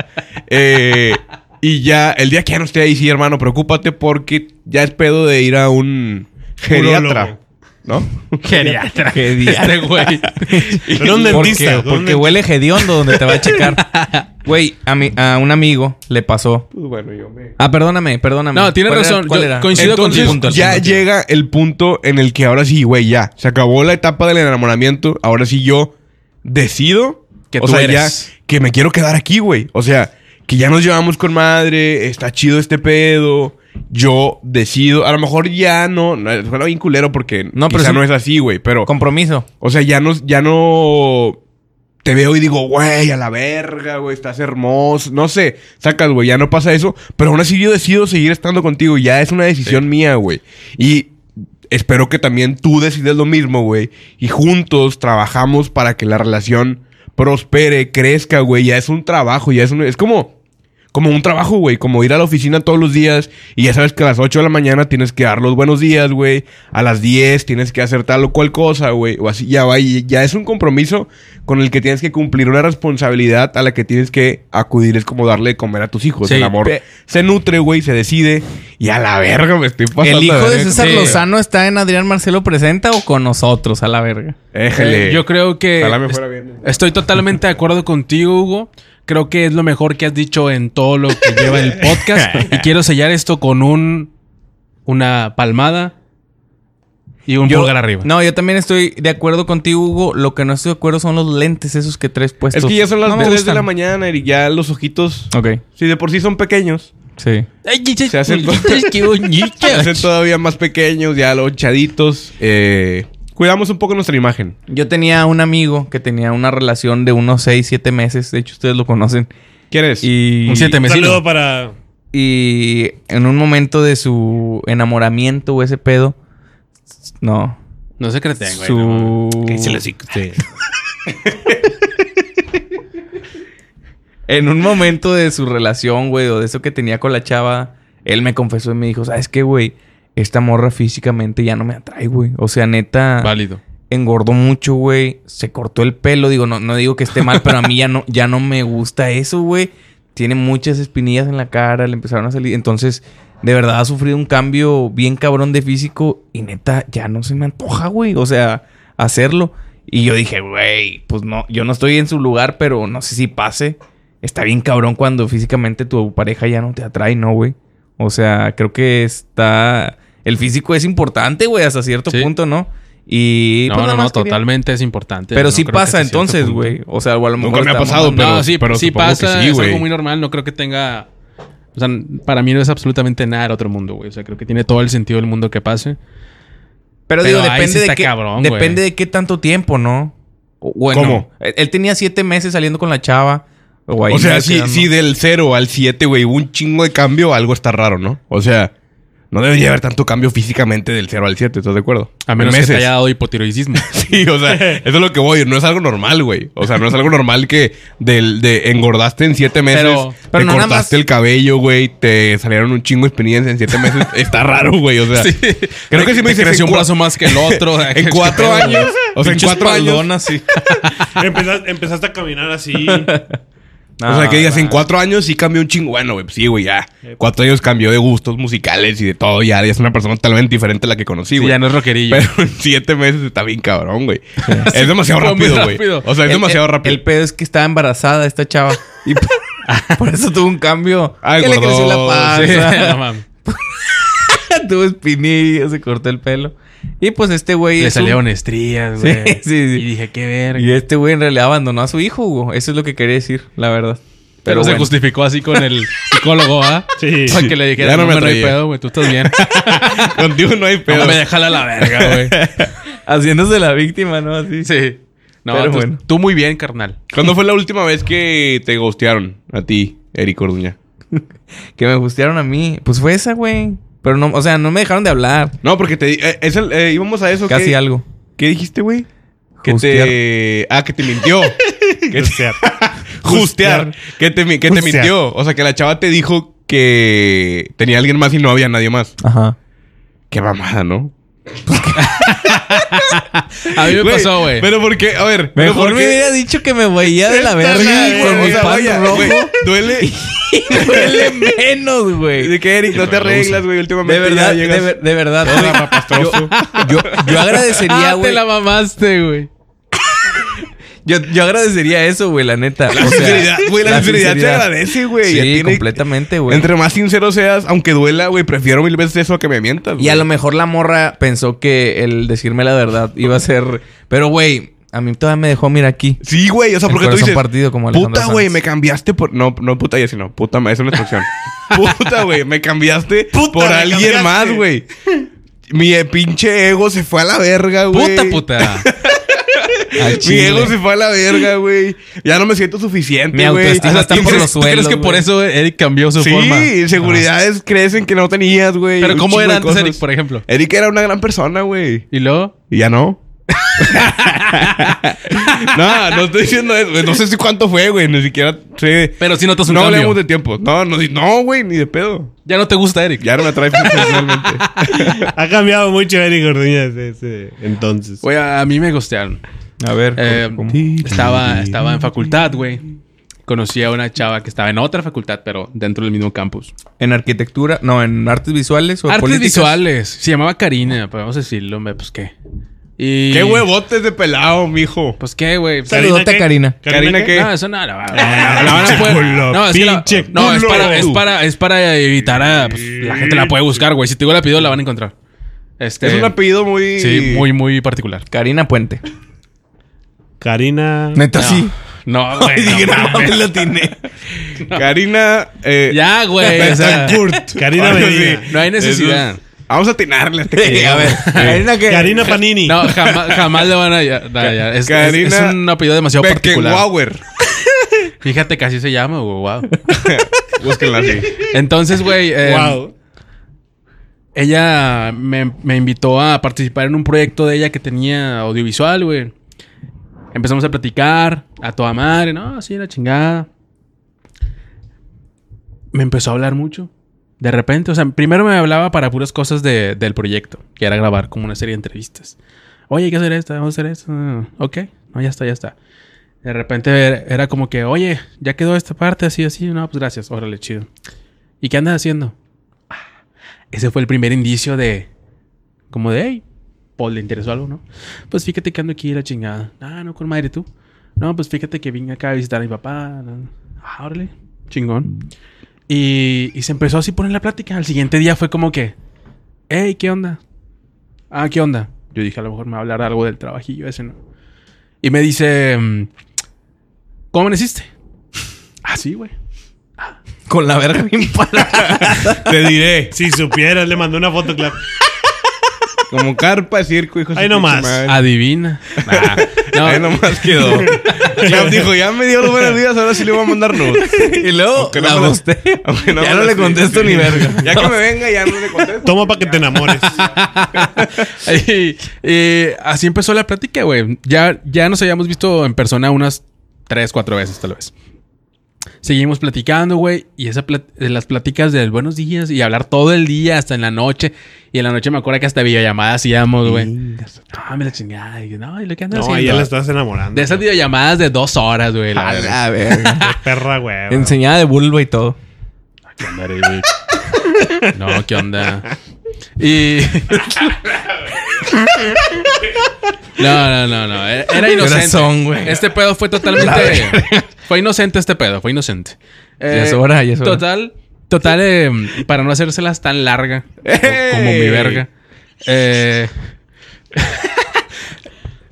Eh, y ya, el día que ya no esté ahí, sí, hermano, preocúpate porque ya es pedo de ir a un geriatra. ¿No? Geriatra. Geriatra. Este güey. Pero un ¿Por dentista. qué? con Porque huele hediondo donde te va a checar. Güey, a, mi- a un amigo le pasó. Pues bueno, yo me. Ah, perdóname, perdóname. No, tienes ¿Cuál era- razón. ¿Cuál Yo era? coincido Entonces, contigo. punto, ya llega el punto en el que ahora sí, güey, ya. Se acabó la etapa del enamoramiento. Ahora sí yo decido Que o tú sea, eres. ya que me quiero quedar aquí, güey. O sea, que ya nos llevamos con madre, está chido este pedo. Yo decido, a lo mejor ya no, suena bien culero porque No, pero quizá sí- no es así, güey, pero Compromiso. o sea, ya no, ya no te veo y digo, güey, a la verga, güey, estás hermoso. No sé, sacas, güey, ya no pasa eso. Pero aún así yo decido seguir estando contigo. Ya es una decisión mía, güey. Y espero que también tú decides lo mismo, güey. Y juntos trabajamos para que la relación prospere, crezca, güey. Ya es un trabajo, ya es un... Es como... como un trabajo, güey. Como ir a la oficina todos los días y ya sabes que a las 8 de la mañana tienes que dar los buenos días, güey. A las 10 tienes que hacer tal o cual cosa, güey. O así, ya va. Y ya es un compromiso con el que tienes que cumplir una responsabilidad a la que tienes que acudir. Es como darle de comer a tus hijos. Sí, el amor pe- se nutre, güey, se decide. Y a la verga me estoy pasando. ¿El hijo de. César Sí. Lozano está en Adrián Marcelo Presenta o con nosotros a la verga? Éjele. Eh, yo creo que Ojalá me est- fuera bien. estoy totalmente de acuerdo contigo, Hugo. Creo que es lo mejor que has dicho en todo lo que lleva el podcast. y quiero sellar esto con un una palmada y un Yo- pulgar arriba. No, yo también estoy de acuerdo contigo, Hugo. Lo que no estoy de acuerdo son los lentes esos que traes puestos. Es que ya son las No me 3 de la mañana y ya los ojitos. Ok, Si de por sí son pequeños. sí. Ay, Se hacen-. Se hacen todavía más pequeños, ya los chaditos. Eh, cuidamos un poco nuestra imagen. Yo tenía un amigo que tenía una relación de unos 6, 7 meses. De hecho, ustedes lo conocen. ¿Quién eres? Y, Un siete Un mesino. saludo para. y en un momento de su enamoramiento o ese pedo. No. No se creen, güey. no. su... En un momento de su relación, güey, o de eso que tenía con la chava, él me confesó y me dijo, ¿sabes qué, güey? Esta morra físicamente ya no me atrae, güey. O sea, neta, Válido. engordó mucho, güey. Se cortó el pelo. Digo, no, no digo que esté mal, pero a mí ya no, ya no me gusta eso, güey. Tiene muchas espinillas en la cara, le empezaron a salir. Entonces, de verdad ha sufrido un cambio bien cabrón de físico y neta, ya no se me antoja, güey. O sea, hacerlo. Y yo dije, güey, pues no, yo no estoy en su lugar, pero no sé si pase. Está bien cabrón cuando físicamente tu pareja ya no te atrae, ¿no, güey? O sea, creo que está... El físico es importante, güey, hasta cierto Sí. punto, ¿no? Y... No, pues, no, no, quería- totalmente es importante. Pero No sí pasa entonces, güey. O sea, o a lo mejor Nunca me ha pasado, pero- no, sí, pero sí pasa. sí, es algo muy normal. No creo que tenga... O sea, para mí no es absolutamente nada del otro mundo, güey. O sea, creo que tiene todo el sentido del mundo que pase. Pero, Pero digo, depende sí de qué... cabrón, depende de qué tanto tiempo, ¿no? Bueno, ¿Cómo? Él, tenía siete meses saliendo con la chava. O, ahí O sea, si, del 0 al 7, güey, hubo un chingo de cambio, algo está raro, ¿no? O sea, no debería haber tanto cambio físicamente del 0 al 7, ¿estás de acuerdo? A menos En que te haya dado hipotiroidismo. Sí, o sea, eso es lo que voy. No es algo normal, güey. O sea, no es algo normal que del, de engordaste en siete meses, Pero- pero te no nada cortaste más- el cabello, güey, te salieron un chingo de espinillas en siete meses. Está raro, güey. O sea, Sí. creo que si me dices creció un brazo más que el otro. en cuatro años, o sea, en Pinche cuatro años, espaldona, sí. Empezaste, empezaste a caminar así. O sea, que digas, en cuatro años sí cambió un chingo. Bueno, güey, pues sí, güey, ya. Cuatro años cambió de gustos musicales y de todo. Ya, ya es una persona totalmente diferente a la que conocí, Sí, güey. ya no es rockerillo. Pero en siete meses está bien cabrón, güey. Es demasiado rápido, güey. O sea, es El- demasiado el- rápido. El pedo es que estaba embarazada esta chava. Y por, eso tuvo un cambio. Ay, que le creció la. Sí. tuvo espinillas, se cortó el pelo. Y pues este güey Le es un- salieron estrías, güey. sí, sí. Y dije, qué verga. Y este güey en realidad abandonó a su hijo, Hugo. Eso es lo que quería decir, la verdad. Pero Pero se justificó así con el psicólogo, ¿ah? Sí. Para que le dijera, Ya no no, me no, hay pedo, güey. Tú estás bien. Contigo no hay pedo. No me déjala a la verga, güey. Haciéndose la víctima, ¿no? Así. Sí. No, Pero tú, bueno. tú muy bien, carnal. ¿Cuándo fue la última vez que te ghostearon a ti, Eric Orduña? Que me gustearon a mí. Pues fue esa, güey. Pero no, o sea, no me dejaron de hablar. No, porque te di- eh, es el- eh, íbamos a eso. Casi ¿qué, algo. ¿Qué dijiste, güey? Que Justear. te... Ah, que te mintió. que sea, Justear. Que te, que te Justear. mintió. O sea, que la chava te dijo que tenía alguien más y no había nadie más. Ajá. Qué mamada, ¿no? A mí me pasó, güey. Pero porque, a ver... Mejor ¿por me hubiera dicho que me veía de la verga con mi pan rojo. güey, Duele. Duele menos, güey. De que Eric, no te arreglas, güey. Últimamente De verdad, ya de, llegas... ver- de verdad. Yo, yo agradecería, Ah, güey. te la mamaste, güey. Yo, yo agradecería eso, güey, la neta. La O sea, sinceridad, güey, la, sinceridad, se sinceridad. agradece, güey. Sí, tiene- completamente, güey. Entre más sincero seas, aunque duela, güey, prefiero mil veces eso a que me mientas. Y a lo mejor la morra pensó que el decirme la verdad iba a ser... Pero, güey, a mí todavía me dejó, mira aquí. Sí, güey, o sea, porque tú dices, partido como puta, güey, me cambiaste por... No, no puta ya, sino puta, es una instrucción. puta, güey, me cambiaste Puta, por me alguien cambiaste. más, güey. Mi eh, pinche ego se fue a la verga, güey. Puta puta. Mi ego se fue a la verga, güey. Ya no me siento suficiente, Mi güey. autoestima O sea, está ¿tú por los ¿Tú crees suelos, que por eso Eric cambió su Sí, forma? inseguridades crecen que no tenías, güey. Pero ¿cómo era antes. Eric, por ejemplo? Eric era una gran persona, güey. ¿Y luego? Y ya no. no, no estoy diciendo eso. güey. No sé si cuánto fue, güey. Ni siquiera sé. Pero sí notas un no cambio. hablemos de tiempo. No, no, no, güey, ni de pedo. Ya no te gusta, Eric. Ya no me atrae personalmente. Ha cambiado mucho Eric Orduña desde ese entonces. Güey, a, a mí me gustearon. A ver. Eh, ¿cómo? estaba, estaba en facultad, güey. Conocí a una chava que estaba en otra facultad, pero dentro del mismo campus. ¿En arquitectura? No, ¿en artes visuales o Artes políticas? visuales. Se llamaba Karina, podemos decirlo, hombre, pues qué. Y... Qué huevotes de pelado, mijo. Pues qué, güey. Saludote a Karina. Karina, ¿qué? No, eso no, la, la- van a poder- No, es que la- no, es para, es para, es para evitar a. pues, la gente la puede buscar, güey. Si te digo el apellido, la van a encontrar. Este. Es un apellido muy. Sí, muy, muy particular. Karina Puente. Karina. Neta, No. sí. No, güey. no no, lo tiene. Karina. Eh, Ya, güey. O sea. Karina no hay necesidad. Vamos a atinarle hasta que a ver. Karina que... Karina Panini. No, jamás, jamás le van a. ya, Es, es- Karina es un apellido demasiado particular. Fíjate que así se llama, güey. Wow. Búsquenla así. Entonces, güey. eh, wow. Ella me, me invitó a participar en un proyecto de ella que tenía audiovisual, güey. Empezamos a platicar a toda madre, no, así la chingada. Me empezó a hablar mucho. De repente, o sea, primero me hablaba para puras cosas de- del proyecto, que era grabar como una serie de entrevistas. Oye, hay que hacer esto, vamos a hacer esto. Ah, Ok, no, ya está, ya está. De repente era, como que, oye, ya quedó esta parte así, así. No, pues gracias, órale, chido. ¿Y qué andas haciendo? Ese fue el primer indicio de. Como de, hey, Paul, ¿le interesó algo, no? Pues fíjate que ando aquí la chingada. Ah, no, con madre tú. No, pues fíjate que vine acá a visitar a mi papá. no. Ah, órale, chingón. Y, y se empezó así a poner la plática. Al siguiente día fue como que, hey, ¿qué onda? Ah, ¿qué onda? Yo dije, a lo mejor me va a hablar algo del trabajillo ese, ¿no? Y me dice, mm, ¿cómo amaneciste? Ah, sí, güey. Con la verga bien parada. Te diré. Si supieras, le mandó una foto, claro. Como carpa de circo, hijo de Ahí nomás. Adivina. Nah, no, Ahí nomás quedó. Clap dijo, ya me dio los buenos días, ahora sí le voy a mandar nudes. y luego Aunque no la me gusté. Aunque ya me no le contesto ni verga. Ya que me venga, ya no le contesto. Toma para que te enamores. y, y así empezó la plática, güey. Ya, ya nos habíamos visto en persona unas tres, cuatro veces, tal vez. Seguimos platicando, güey. Y esa plat- de las pláticas del buenos días y hablar todo el día hasta en la noche. Y en la noche me acuerdo que hasta videollamadas hacíamos, güey. No, me la chingada. Y, no, ¿y lo que andas No, haciendo? ya le estás enamorando. De esas videollamadas de dos horas, güey. la A la verga. Perra, güey. Enseñada de vulva y todo. ¿Qué onda, Eric? No, ¿qué onda? Y. No, no, no, no. Era era inocente. Corazón, güey. Este pedo fue totalmente. Fue inocente este pedo, fue inocente. Ya es hora, ya es hora. Total, total, eh, para no hacérselas tan larga como, como mi verga. Eh,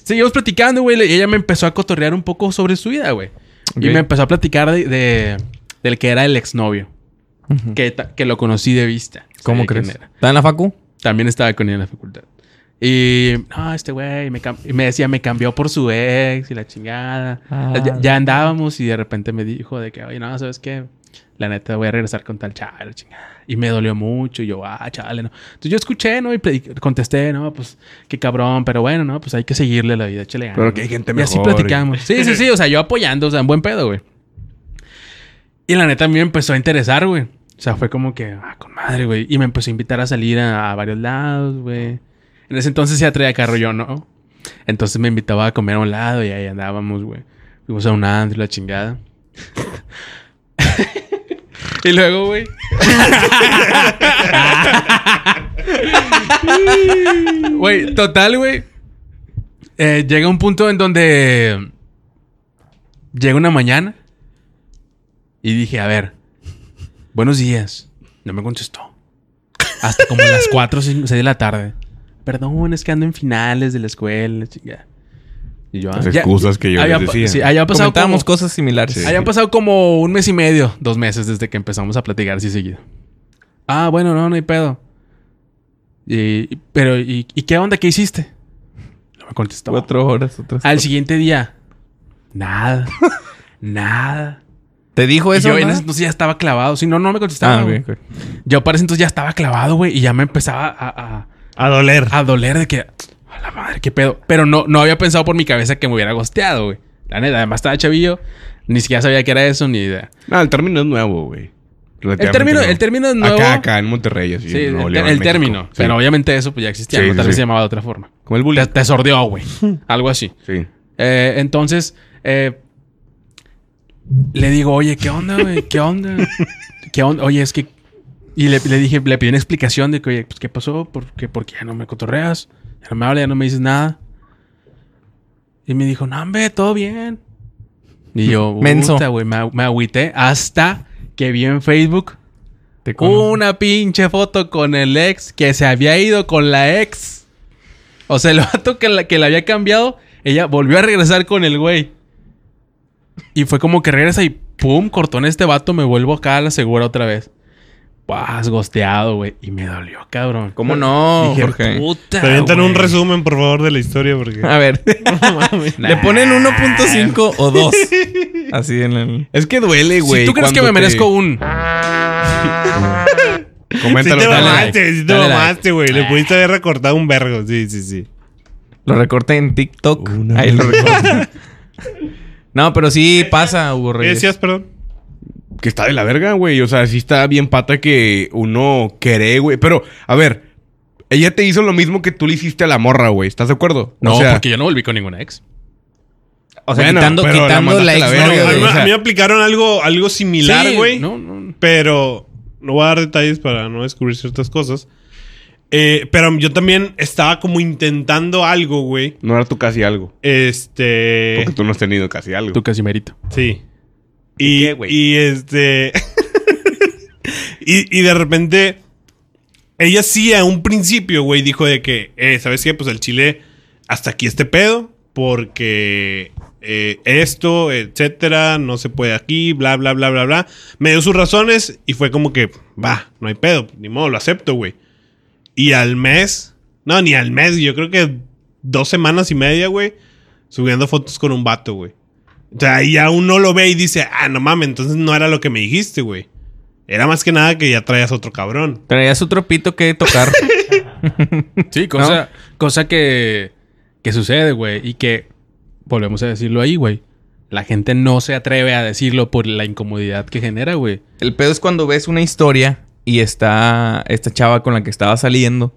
Seguimos platicando, güey. Y ella me empezó a cotorrear un poco sobre su vida, güey. Y me empezó a platicar de, de- del que era el exnovio. que, que lo conocí de vista. ¿Cómo crees? ¿Está en la facu? También estaba con él en la facultad. Y no, este güey me, y me decía, me cambió por su ex y la chingada. Ah. Ya, ya andábamos y de repente me dijo de que, oye, no, ¿sabes qué? La neta voy a regresar con tal chava, la chingada. Y me dolió mucho. Y yo, ah, chale, no. Entonces yo escuché, ¿no? Y contesté, no, pues qué cabrón, pero bueno, ¿no? Pues hay que seguirle la vida, ganas, Pero que hay gente Y así mejor. platicamos. Sí, sí, sí. O sea, yo apoyando, o sea, en buen pedo, güey. Y la neta a mí me empezó a interesar, güey. O sea, fue como que, ah, con madre, güey. Y me empezó a invitar a salir a, a varios lados, güey. En ese entonces ya traía carro yo, ¿no? Entonces me invitaba a comer a un lado y ahí andábamos, güey. Fuimos a un antro y la chingada. y luego, güey. Güey, total, güey. Eh, llega un punto en donde llega una mañana y dije, a ver, buenos días. No me contestó. Hasta como las 4 o 6 de la tarde. Perdón, es que ando en finales de la escuela, chica. Y yo, Las ah, ya- excusas que yo había les decía. Sí, había pasado como, cosas similares. habían pasado como un mes y medio, dos meses desde que empezamos a platicar así seguido. Ah, bueno, no, no hay pedo. Y, y- pero, ¿y, y qué onda? ¿Qué hiciste? No me contestó. Cuatro horas, otras Al siguiente día, nada. nada. ¿Te dijo Y eso? yo en ese entonces ya estaba clavado. Si no, no me contestaba. Ah, güey. ok, ok. Yo para ese entonces ya estaba clavado, güey. Y ya me empezaba a, a- A doler. a doler de que... A la madre, qué pedo. Pero no, no había pensado por mi cabeza que me hubiera gosteado, güey. La neta, además estaba chavillo. Ni siquiera sabía que era eso, ni idea. No, el término es nuevo, güey. El término, el término es nuevo. Acá, acá, en Monterrey, así. Sí, en el, término. Sí. Pero obviamente eso pues ya existía. Sí, ¿no? sí, Tal vez sí. se llamaba de otra forma. Como el bullying. Te, te sordeó, güey. Algo así. Sí. Eh, entonces, eh, le digo, oye, ¿qué onda, güey? ¿Qué onda? ¿Qué onda? Oye, es que... Y le, le dije, le pedí una explicación de que, oye, pues, ¿qué pasó? ¿Por qué, ¿Por qué ya no me cotorreas? Ya no me hablas, ya no me dices nada. Y me dijo, no, hombre, todo bien. Y yo, Menso. puta, güey, me, me agüité hasta que vi en Facebook Te una pinche foto con el ex que se había ido con la ex. O sea, el vato que la, que la había cambiado, ella volvió a regresar con el güey. Y fue como que regresa y pum, cortó en este vato, me vuelvo acá a la segura otra vez. Vas gosteado, güey. Y me dolió, cabrón. ¿Cómo no, Dije, Jorge? puta. Te avientan un resumen, por favor, de la historia, porque. A ver. ¿Le ponen 1.5 o 2? Así en el... Es que duele, güey. Si tú crees que me te- merezco un. Coméntalo. te dale mamaste, like, sí te dale mamaste, güey. Le pudiste haber recortado un vergo. Sí, sí, sí. Lo recorté en TikTok. Una Ahí lo recorté. no, pero sí pasa, Hugo ¿Qué Reyes. decías, perdón? Que está de la verga, güey. O sea, sí está bien pata que uno quiere, güey. Pero, a ver, ella te hizo lo mismo que tú le hiciste a la morra, güey. ¿Estás de acuerdo? No, o sea, porque yo no volví con ninguna ex. O sea, Bueno, quitando, la la, a la ex verga, a, güey, mí, o sea- a mí me aplicaron algo, algo similar, Sí, güey. No, no. Pero no voy a dar detalles para no descubrir ciertas cosas. Eh, pero yo también estaba como intentando algo, güey. no era tú casi algo. Este. Porque tú no has tenido casi algo. Tú casi merito. Sí. Y, qué, güey? y este. y, y de repente. Ella sí, a un principio, güey, dijo de que, eh, ¿sabes qué? Pues el chile, hasta aquí este pedo, porque eh, esto, etcétera, no se puede aquí, bla, bla, bla, bla, bla. Me dio sus razones y fue como que, va, no hay pedo, ni modo, lo acepto, güey. Y al mes, no, ni al mes, yo creo que dos semanas y media, güey, subiendo fotos con un vato, güey. O sea, ahí ya uno lo ve y dice, ah, no mames, entonces no era lo que me dijiste, güey. Era más que nada que ya traías otro cabrón. Traías otro pito que tocar. Sí, cosa, cosa que, que sucede, güey. Y que, volvemos a decirlo ahí, güey. La gente no se atreve a decirlo por la incomodidad que genera, güey. El pedo es cuando ves una historia y está esta chava con la que estaba saliendo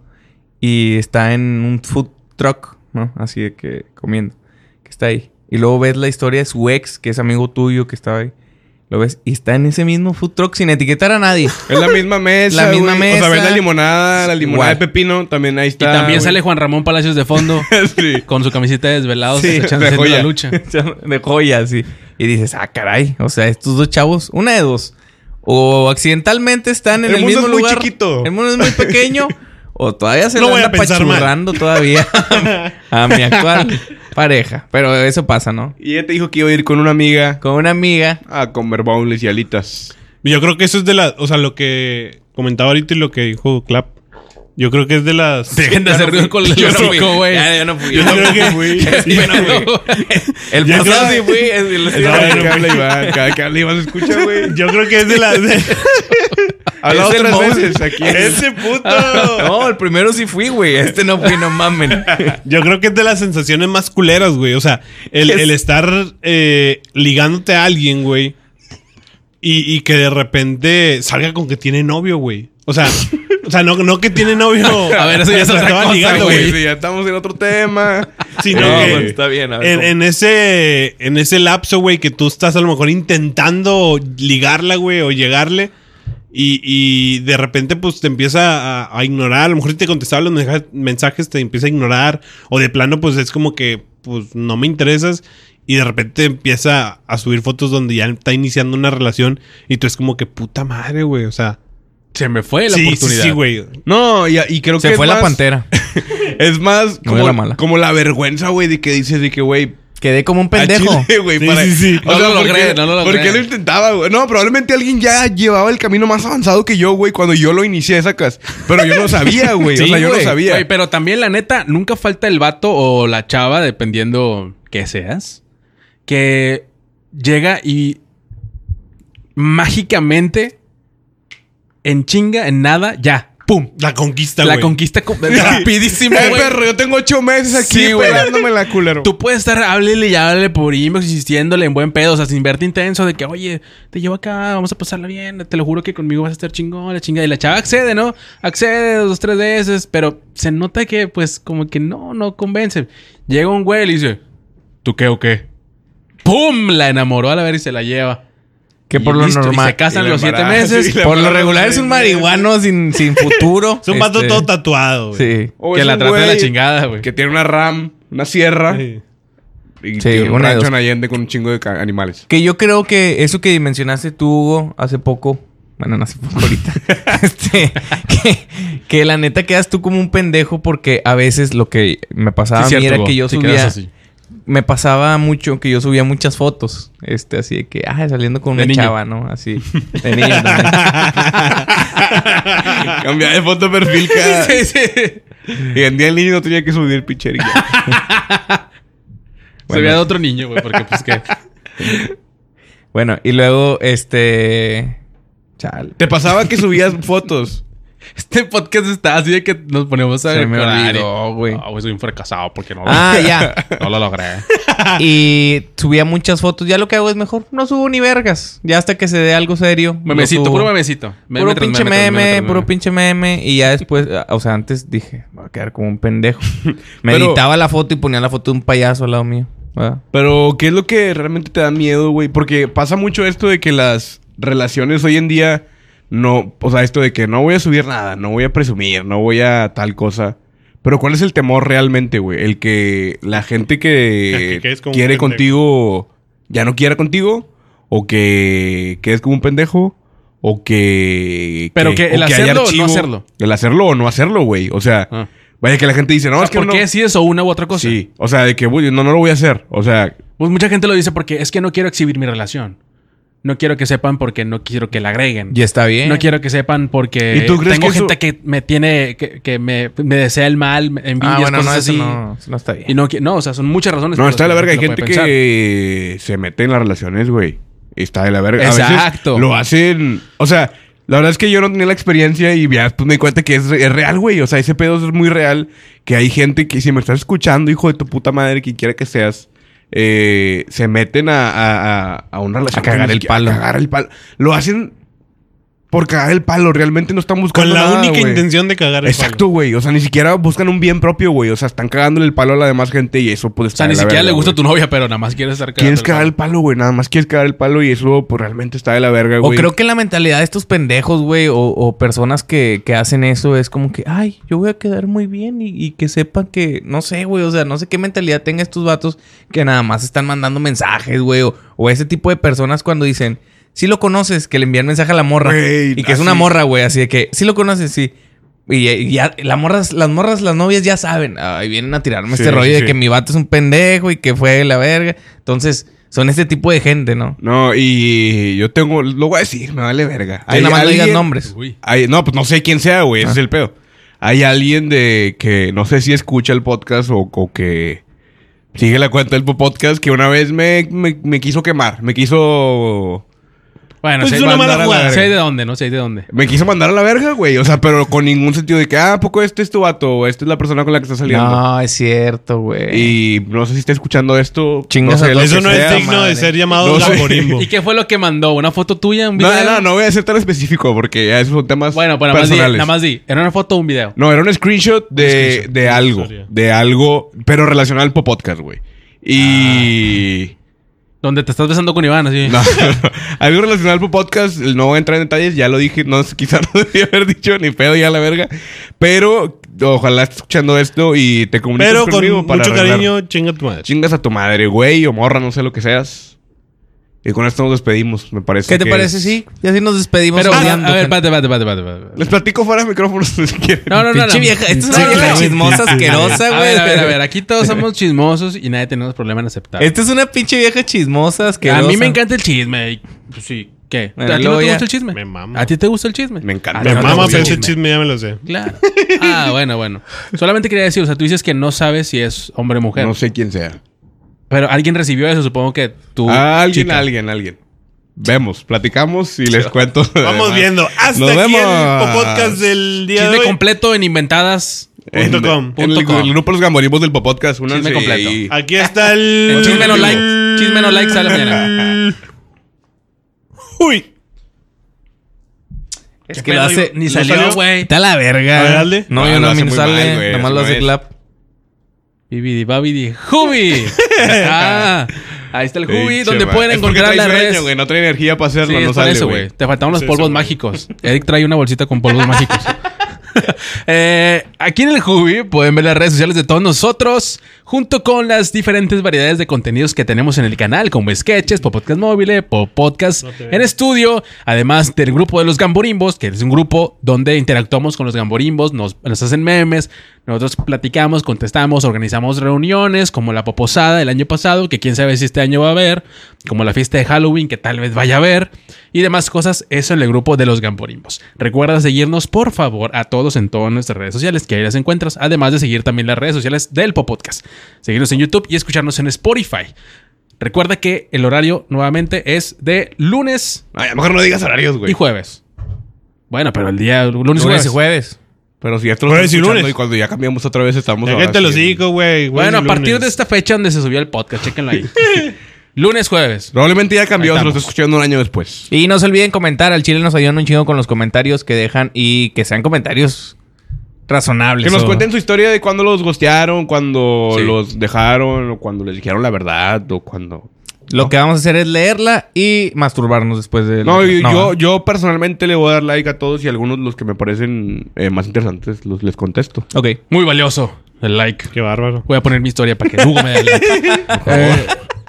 y está en un food truck, ¿no? Así de que comiendo, que está ahí. Y luego ves la historia de su ex, que es amigo tuyo, que estaba ahí. Lo ves y está en ese mismo food truck sin etiquetar a nadie. Es la misma mesa. La misma güey. O sea, ves mesa. la limonada, la limonada de pepino. También ahí Y está. también güey. sale Juan Ramón Palacios de fondo sí. con su camiseta de desvelados Sí, echando- de joya. la lucha. de joya, sí. Y dices, ah, caray. O sea, estos dos chavos, una de dos. O accidentalmente están en El el, mundo mismo es muy lugar. chiquito. El mundo es muy pequeño. O todavía se No lo voy a anda mal. pachurrando todavía a mi actual pareja. Pero eso pasa, ¿no? Y ella te dijo que iba a ir con una amiga Con una amiga. a comer boneless y alitas. Yo creo que eso es de la... O sea, lo que comentaba ahorita y lo que dijo Clap. Yo creo que es de las... Dejen de hacer ruido con el Yo no fui. hocico, güey. Ya, yo no fui. Yo Yo no creo que- fui. El Yo pasado creo- sí fui. Cada que habla Iván, cada que habla Iván se escucha, güey. Yo creo que es de las... de- Habla Es el otras mouse. veces aquí. ¡Ese puto! No, el primero sí fui, güey. Este no fui, no mamen. Yo creo que es de las sensaciones más culeras, güey. O sea, el, el estar eh, ligándote a alguien, güey. Y, y que de repente salga con que tiene novio, güey. O sea, o sea, no, no que tiene novio. A ver, eso ya es mientras otra estaban cosa, ligando, güey. Sí, ya estamos en otro tema. Sino No, que bueno, está bien. A ver, en, ese, en ese lapso, güey, que tú estás a lo mejor intentando ligarla, güey, o llegarle. Y, y de repente, pues te empieza a, a ignorar. A lo mejor si te contestaba los mensajes, mensajes, te empieza a ignorar. O de plano, pues es como que, pues no me interesas. Y de repente empieza a subir fotos donde ya está iniciando una relación. Y tú es como que puta madre, güey. O sea, Se me fue la sí, sí, oportunidad. sí, güey. No, y, y creo que Se es fue la más- pantera. Es más No como, era la mala. como la vergüenza, güey, de que dices de que, güey, Quedé como un pendejo. Chile, güey, Sí, para- sí, sí. O No sea, lo ¿por logré, qué- no lo ¿Por logré. qué lo intentaba, güey? No, probablemente alguien ya llevaba el camino más avanzado que yo, güey, cuando yo lo inicié, sacas. Pero yo no sabía, güey. o Sí, sea, yo no sabía. Güey, pero también, la neta, nunca falta el vato o la chava, dependiendo que seas, que llega y mágicamente, en chinga, en nada, ya, ¡pum! La conquista, La güey. conquista co- rapidísimo, Eh, güey. perro, yo tengo ocho meses aquí Sí, güey. pelándome la culero. Tú puedes estar, háblele y háblele por inbox, insistiéndole en buen pedo, o sea, sin verte intenso, de que, oye, te llevo acá, vamos a pasarla bien, te lo juro que conmigo vas a estar chingón, la chingada. Y la chava accede, ¿no? Accede dos, tres veces, pero se nota que, pues, como que no, no convence. Llega un güey y le dice, ¿tú qué o qué? ¡Pum! La enamoró a la ver y se la lleva. Que por lo listo, y normal. se casan y los siete meses. Por lo regular es un marihuano sin, sin futuro. Es un vato Este, todo tatuado, güey. Sí. O que la un trate de la chingada, güey. Que tiene una RAM, una sierra. Sí. Y Sí, tiene un rancho en Allende con un chingo de animales. Que yo creo que eso que mencionaste tú, Hugo, hace poco. Bueno, no hace poco ahorita. este, que, que la neta quedas tú como un pendejo porque a veces lo que me pasaba Sí, a mí cierto, era que yo Sí, subía. así. Me pasaba mucho que yo subía muchas fotos. Este, así de que, ah, saliendo con De una niño. chava, ¿no? Así. De niño. Cambiaba de foto de perfil cada... Sí, sí. Y en día el niño no tenía que subir pichería. Se veía de otro niño, güey, porque pues que... Bueno, y luego, este. Chale. ¿Te pasaba que subías fotos? Este podcast está así de que nos ponemos a Se me olvidó, güey. Ah, güey, soy un fracasado porque no lo, Ah, ya. no lo logré. Y subía muchas fotos. Ya lo que hago es mejor. No subo ni vergas. Ya hasta que se dé algo serio. Memecito, puro memecito. Meme Puro pinche meme puro pinche meme. Y ya después, o sea, antes dije, me voy a quedar como un pendejo. Me Pero- editaba la foto y ponía la foto de un payaso al lado mío. ¿verdad? Pero, ¿qué es lo que realmente te da miedo, güey? Porque pasa mucho esto de que las relaciones hoy en día no... O sea, esto de que no voy a subir nada, no voy a presumir, no voy a tal cosa. Pero ¿cuál es el temor realmente, güey? El que la gente que, quiere pendejo. contigo ya no quiera contigo. O que quedes como un pendejo. O que... Pero que el o hacerlo o no hacerlo. El hacerlo o no hacerlo, güey. O sea, Ah. vaya que la gente dice, no, O sea, es que ¿por no... qué si eso una u otra cosa? Sí, o sea, de que güey, no, no lo voy a hacer. O sea, Pues mucha gente lo dice porque es que no quiero exhibir mi relación. No quiero que sepan porque no quiero que la agreguen. Y está bien. No quiero que sepan porque ¿Y tú crees tengo que eso- gente que me tiene, que, que me, me desea el mal, me envidias, Ah, bueno, no, cosas eso así. no, no está bien. Y no, no, o sea, son muchas razones. no, está de la verga. Hay gente que se mete en las relaciones, güey. Está de la verga. A Exacto. veces lo hacen. O sea, la verdad es que yo no tenía la experiencia y ya pues me di cuenta que es, es real, güey. O sea, ese pedo es muy real. Que hay gente que, si me estás escuchando, hijo de tu puta madre, quien quiera que seas, eh, se meten a, a, a, una relación. A cagar el palo. A cagar el palo. Lo hacen por cagar el palo. Realmente no están buscando. Con la nada, única intención de cagar el Exacto, güey. O sea, ni siquiera buscan un bien propio, güey. O sea, están cagándole el palo a la demás gente y eso puede O sea, estar ni siquiera verga, le gusta güey. tu novia, pero nada más quieres estar cagando Quieres el cagar palo. el palo, güey. Nada más quieres cagar el palo y eso, pues realmente está de la verga, O güey. creo que la mentalidad de estos pendejos, güey, o, o personas que, que hacen eso es como que, ay, yo voy a quedar muy bien y, y que sepan que, no sé, güey, o sea, no sé qué mentalidad tengan estos vatos que nada más están mandando mensajes, güey, o, o ese tipo de personas cuando dicen, sí lo conoces, que le envían mensaje a la morra y que es una morra, güey, así de que, sí lo conoces, sí. Y, y ya, la morras, las morras, las novias ya saben, ahí vienen a tirarme Sí, este rollo sí, de que mi vato es un pendejo y que fue la verga. Entonces, son este tipo de gente, ¿no? No, y yo tengo... Lo voy a decir, me vale verga. Ahí nada más no digas nombres. Uy. hay- no, pues no sé quién sea, güey. Ese Ah. es el pedo. Hay alguien de que no sé si escucha el podcast o, o que sigue la cuenta del podcast que una vez me, me, me quiso quemar. Me quiso... Bueno, Pues es una mala jugada. verga. sé de dónde, no sé de dónde. Me quiso mandar a la verga, güey. O sea, pero con ningún sentido de que, ah, ¿a poco este es tu vato? O esta es la persona con la que estás saliendo. No, es cierto, güey. Y no sé si está escuchando esto. Chingas no sé, Eso no sea, es digno madre. de ser llamado No sé. Gamborimbo. ¿Y qué fue lo que mandó? ¿Una foto tuya? ¿Un No, video? no, no, no voy a ser tan específico porque ya esos son temas Bueno, pues nada más, di, nada más di. ¿Era una foto o un video? No, era un screenshot de, screenshot, de algo. De algo, pero relacionado al podcast, güey. Y... Donde te estás besando con Iván, así. No, algo relacionado al podcast, no voy a entrar en detalles, ya lo dije, no sé, quizá no debía haber dicho ni pedo ya la verga. Pero ojalá estés escuchando esto y te comuniques Pero con para mucho arreglar. cariño, chinga tu madre. Chingas a tu madre, güey, o morra, no sé lo que seas. Y con esto nos despedimos, me parece. ¿Qué te que parece? es- Sí, y así nos despedimos. Pero, a, odiando, a ver, espérate, espérate, espérate. Les platico fuera de micrófonos si quieren. No, no, no. Pinche no. vieja, esta es una vieja chismosa asquerosa, A güey. ver, a ver, a ver. Aquí todos somos chismosos y nadie tenemos problema en aceptar. Esta es una pinche vieja chismosa asquerosa. a mí me encanta el chisme. Pues sí. ¿Qué? Bueno, ¿A ti no te ya- gusta el chisme? Me mama. ¿A ti te gusta el chisme? Me encanta. Ah, Me no, mama, pero ese chisme ya me lo sé. Claro. Ah, bueno, bueno. Solamente quería decir, o sea, tú dices que no sabes si es hombre o mujer. No sé quién sea. Pero alguien recibió eso, supongo que tú. alguien, chica. alguien, alguien. vemos, platicamos y les cuento. Vamos viendo. Hasta Nos aquí vemos. el podcast del día Chisme de hoy. completo en inventadas. En, Punto com. en el, Punto com. el grupo Los Gamborimos del Podcast. Únanse Chisme completo. y- Aquí está el... El chisme no like. Chisme no like sale mañana. Uy. Es ¿Qué que lo hace. Ni ¿No salió, güey. Está la verga. A ver, dale. No, yo no, no mal, sale. Nomás lo hace es. clap. Bibidi babidi Jubi. Ah, ahí está el Jubi, donde pueden Es encontrar sueño, redes. güey. No trae energía para Sí, hacerlo. es no sale, eso, güey. Te faltaban los Es polvos eso, mágicos. Eric trae una bolsita con polvos mágicos. Eh, aquí en el Jubi pueden ver las redes sociales de todos nosotros, junto con las diferentes variedades de contenidos que tenemos en el canal, como sketches, po podcast móvil, po podcast No en estudio, además del grupo de los Gamborimbos, que es un grupo donde interactuamos con los Gamborimbos, nos, nos hacen memes, nosotros platicamos, contestamos, organizamos reuniones, como la Poposada el año pasado, que quién sabe si este año va a haber, como la fiesta de Halloween, que tal vez vaya a haber, y demás cosas, eso en el grupo de los Gamborimbos. Recuerda seguirnos, por favor, a todos en todas nuestras redes sociales, que ahí las encuentras, además de seguir también las redes sociales del Popodcast. Seguirnos en YouTube y escucharnos en Spotify. Recuerda que el horario nuevamente es de lunes Ay, a lo mejor no digas horarios, güey. y jueves. Bueno, pero el día lunes, jueves. y jueves. Pero si ya te lo Jueves y escuchando lunes. y cuando ya cambiamos otra vez estamos Ya ahora que te lo sí. digo, güey. Bueno, a partir de esta fecha donde se subió el podcast, chéquenlo ahí. lunes, jueves. Probablemente ya cambió, se lo estamos. estoy escuchando un año después. Y no se olviden comentar. Al chile nos ayudan un chingo con los comentarios que dejan y que sean comentarios razonables. Que nos o- cuenten su historia de cuando los gostearon, cuando Sí. los dejaron, o cuando les dijeron la verdad, o cuando... Lo que vamos a hacer es leerla y masturbarnos después de. No, leerla. yo, yo, yo personalmente le voy a dar like a todos y algunos los que me parecen eh, más interesantes los les contesto. Ok. Muy valioso el like. Qué bárbaro. Voy a poner mi historia para que Hugo me dé like. Eh,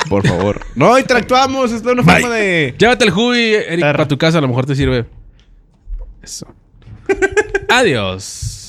Por favor. no, interactuamos. Es una forma de... llévate el Hubi, Eric, para tu casa. A lo mejor te sirve. Eso. Adiós.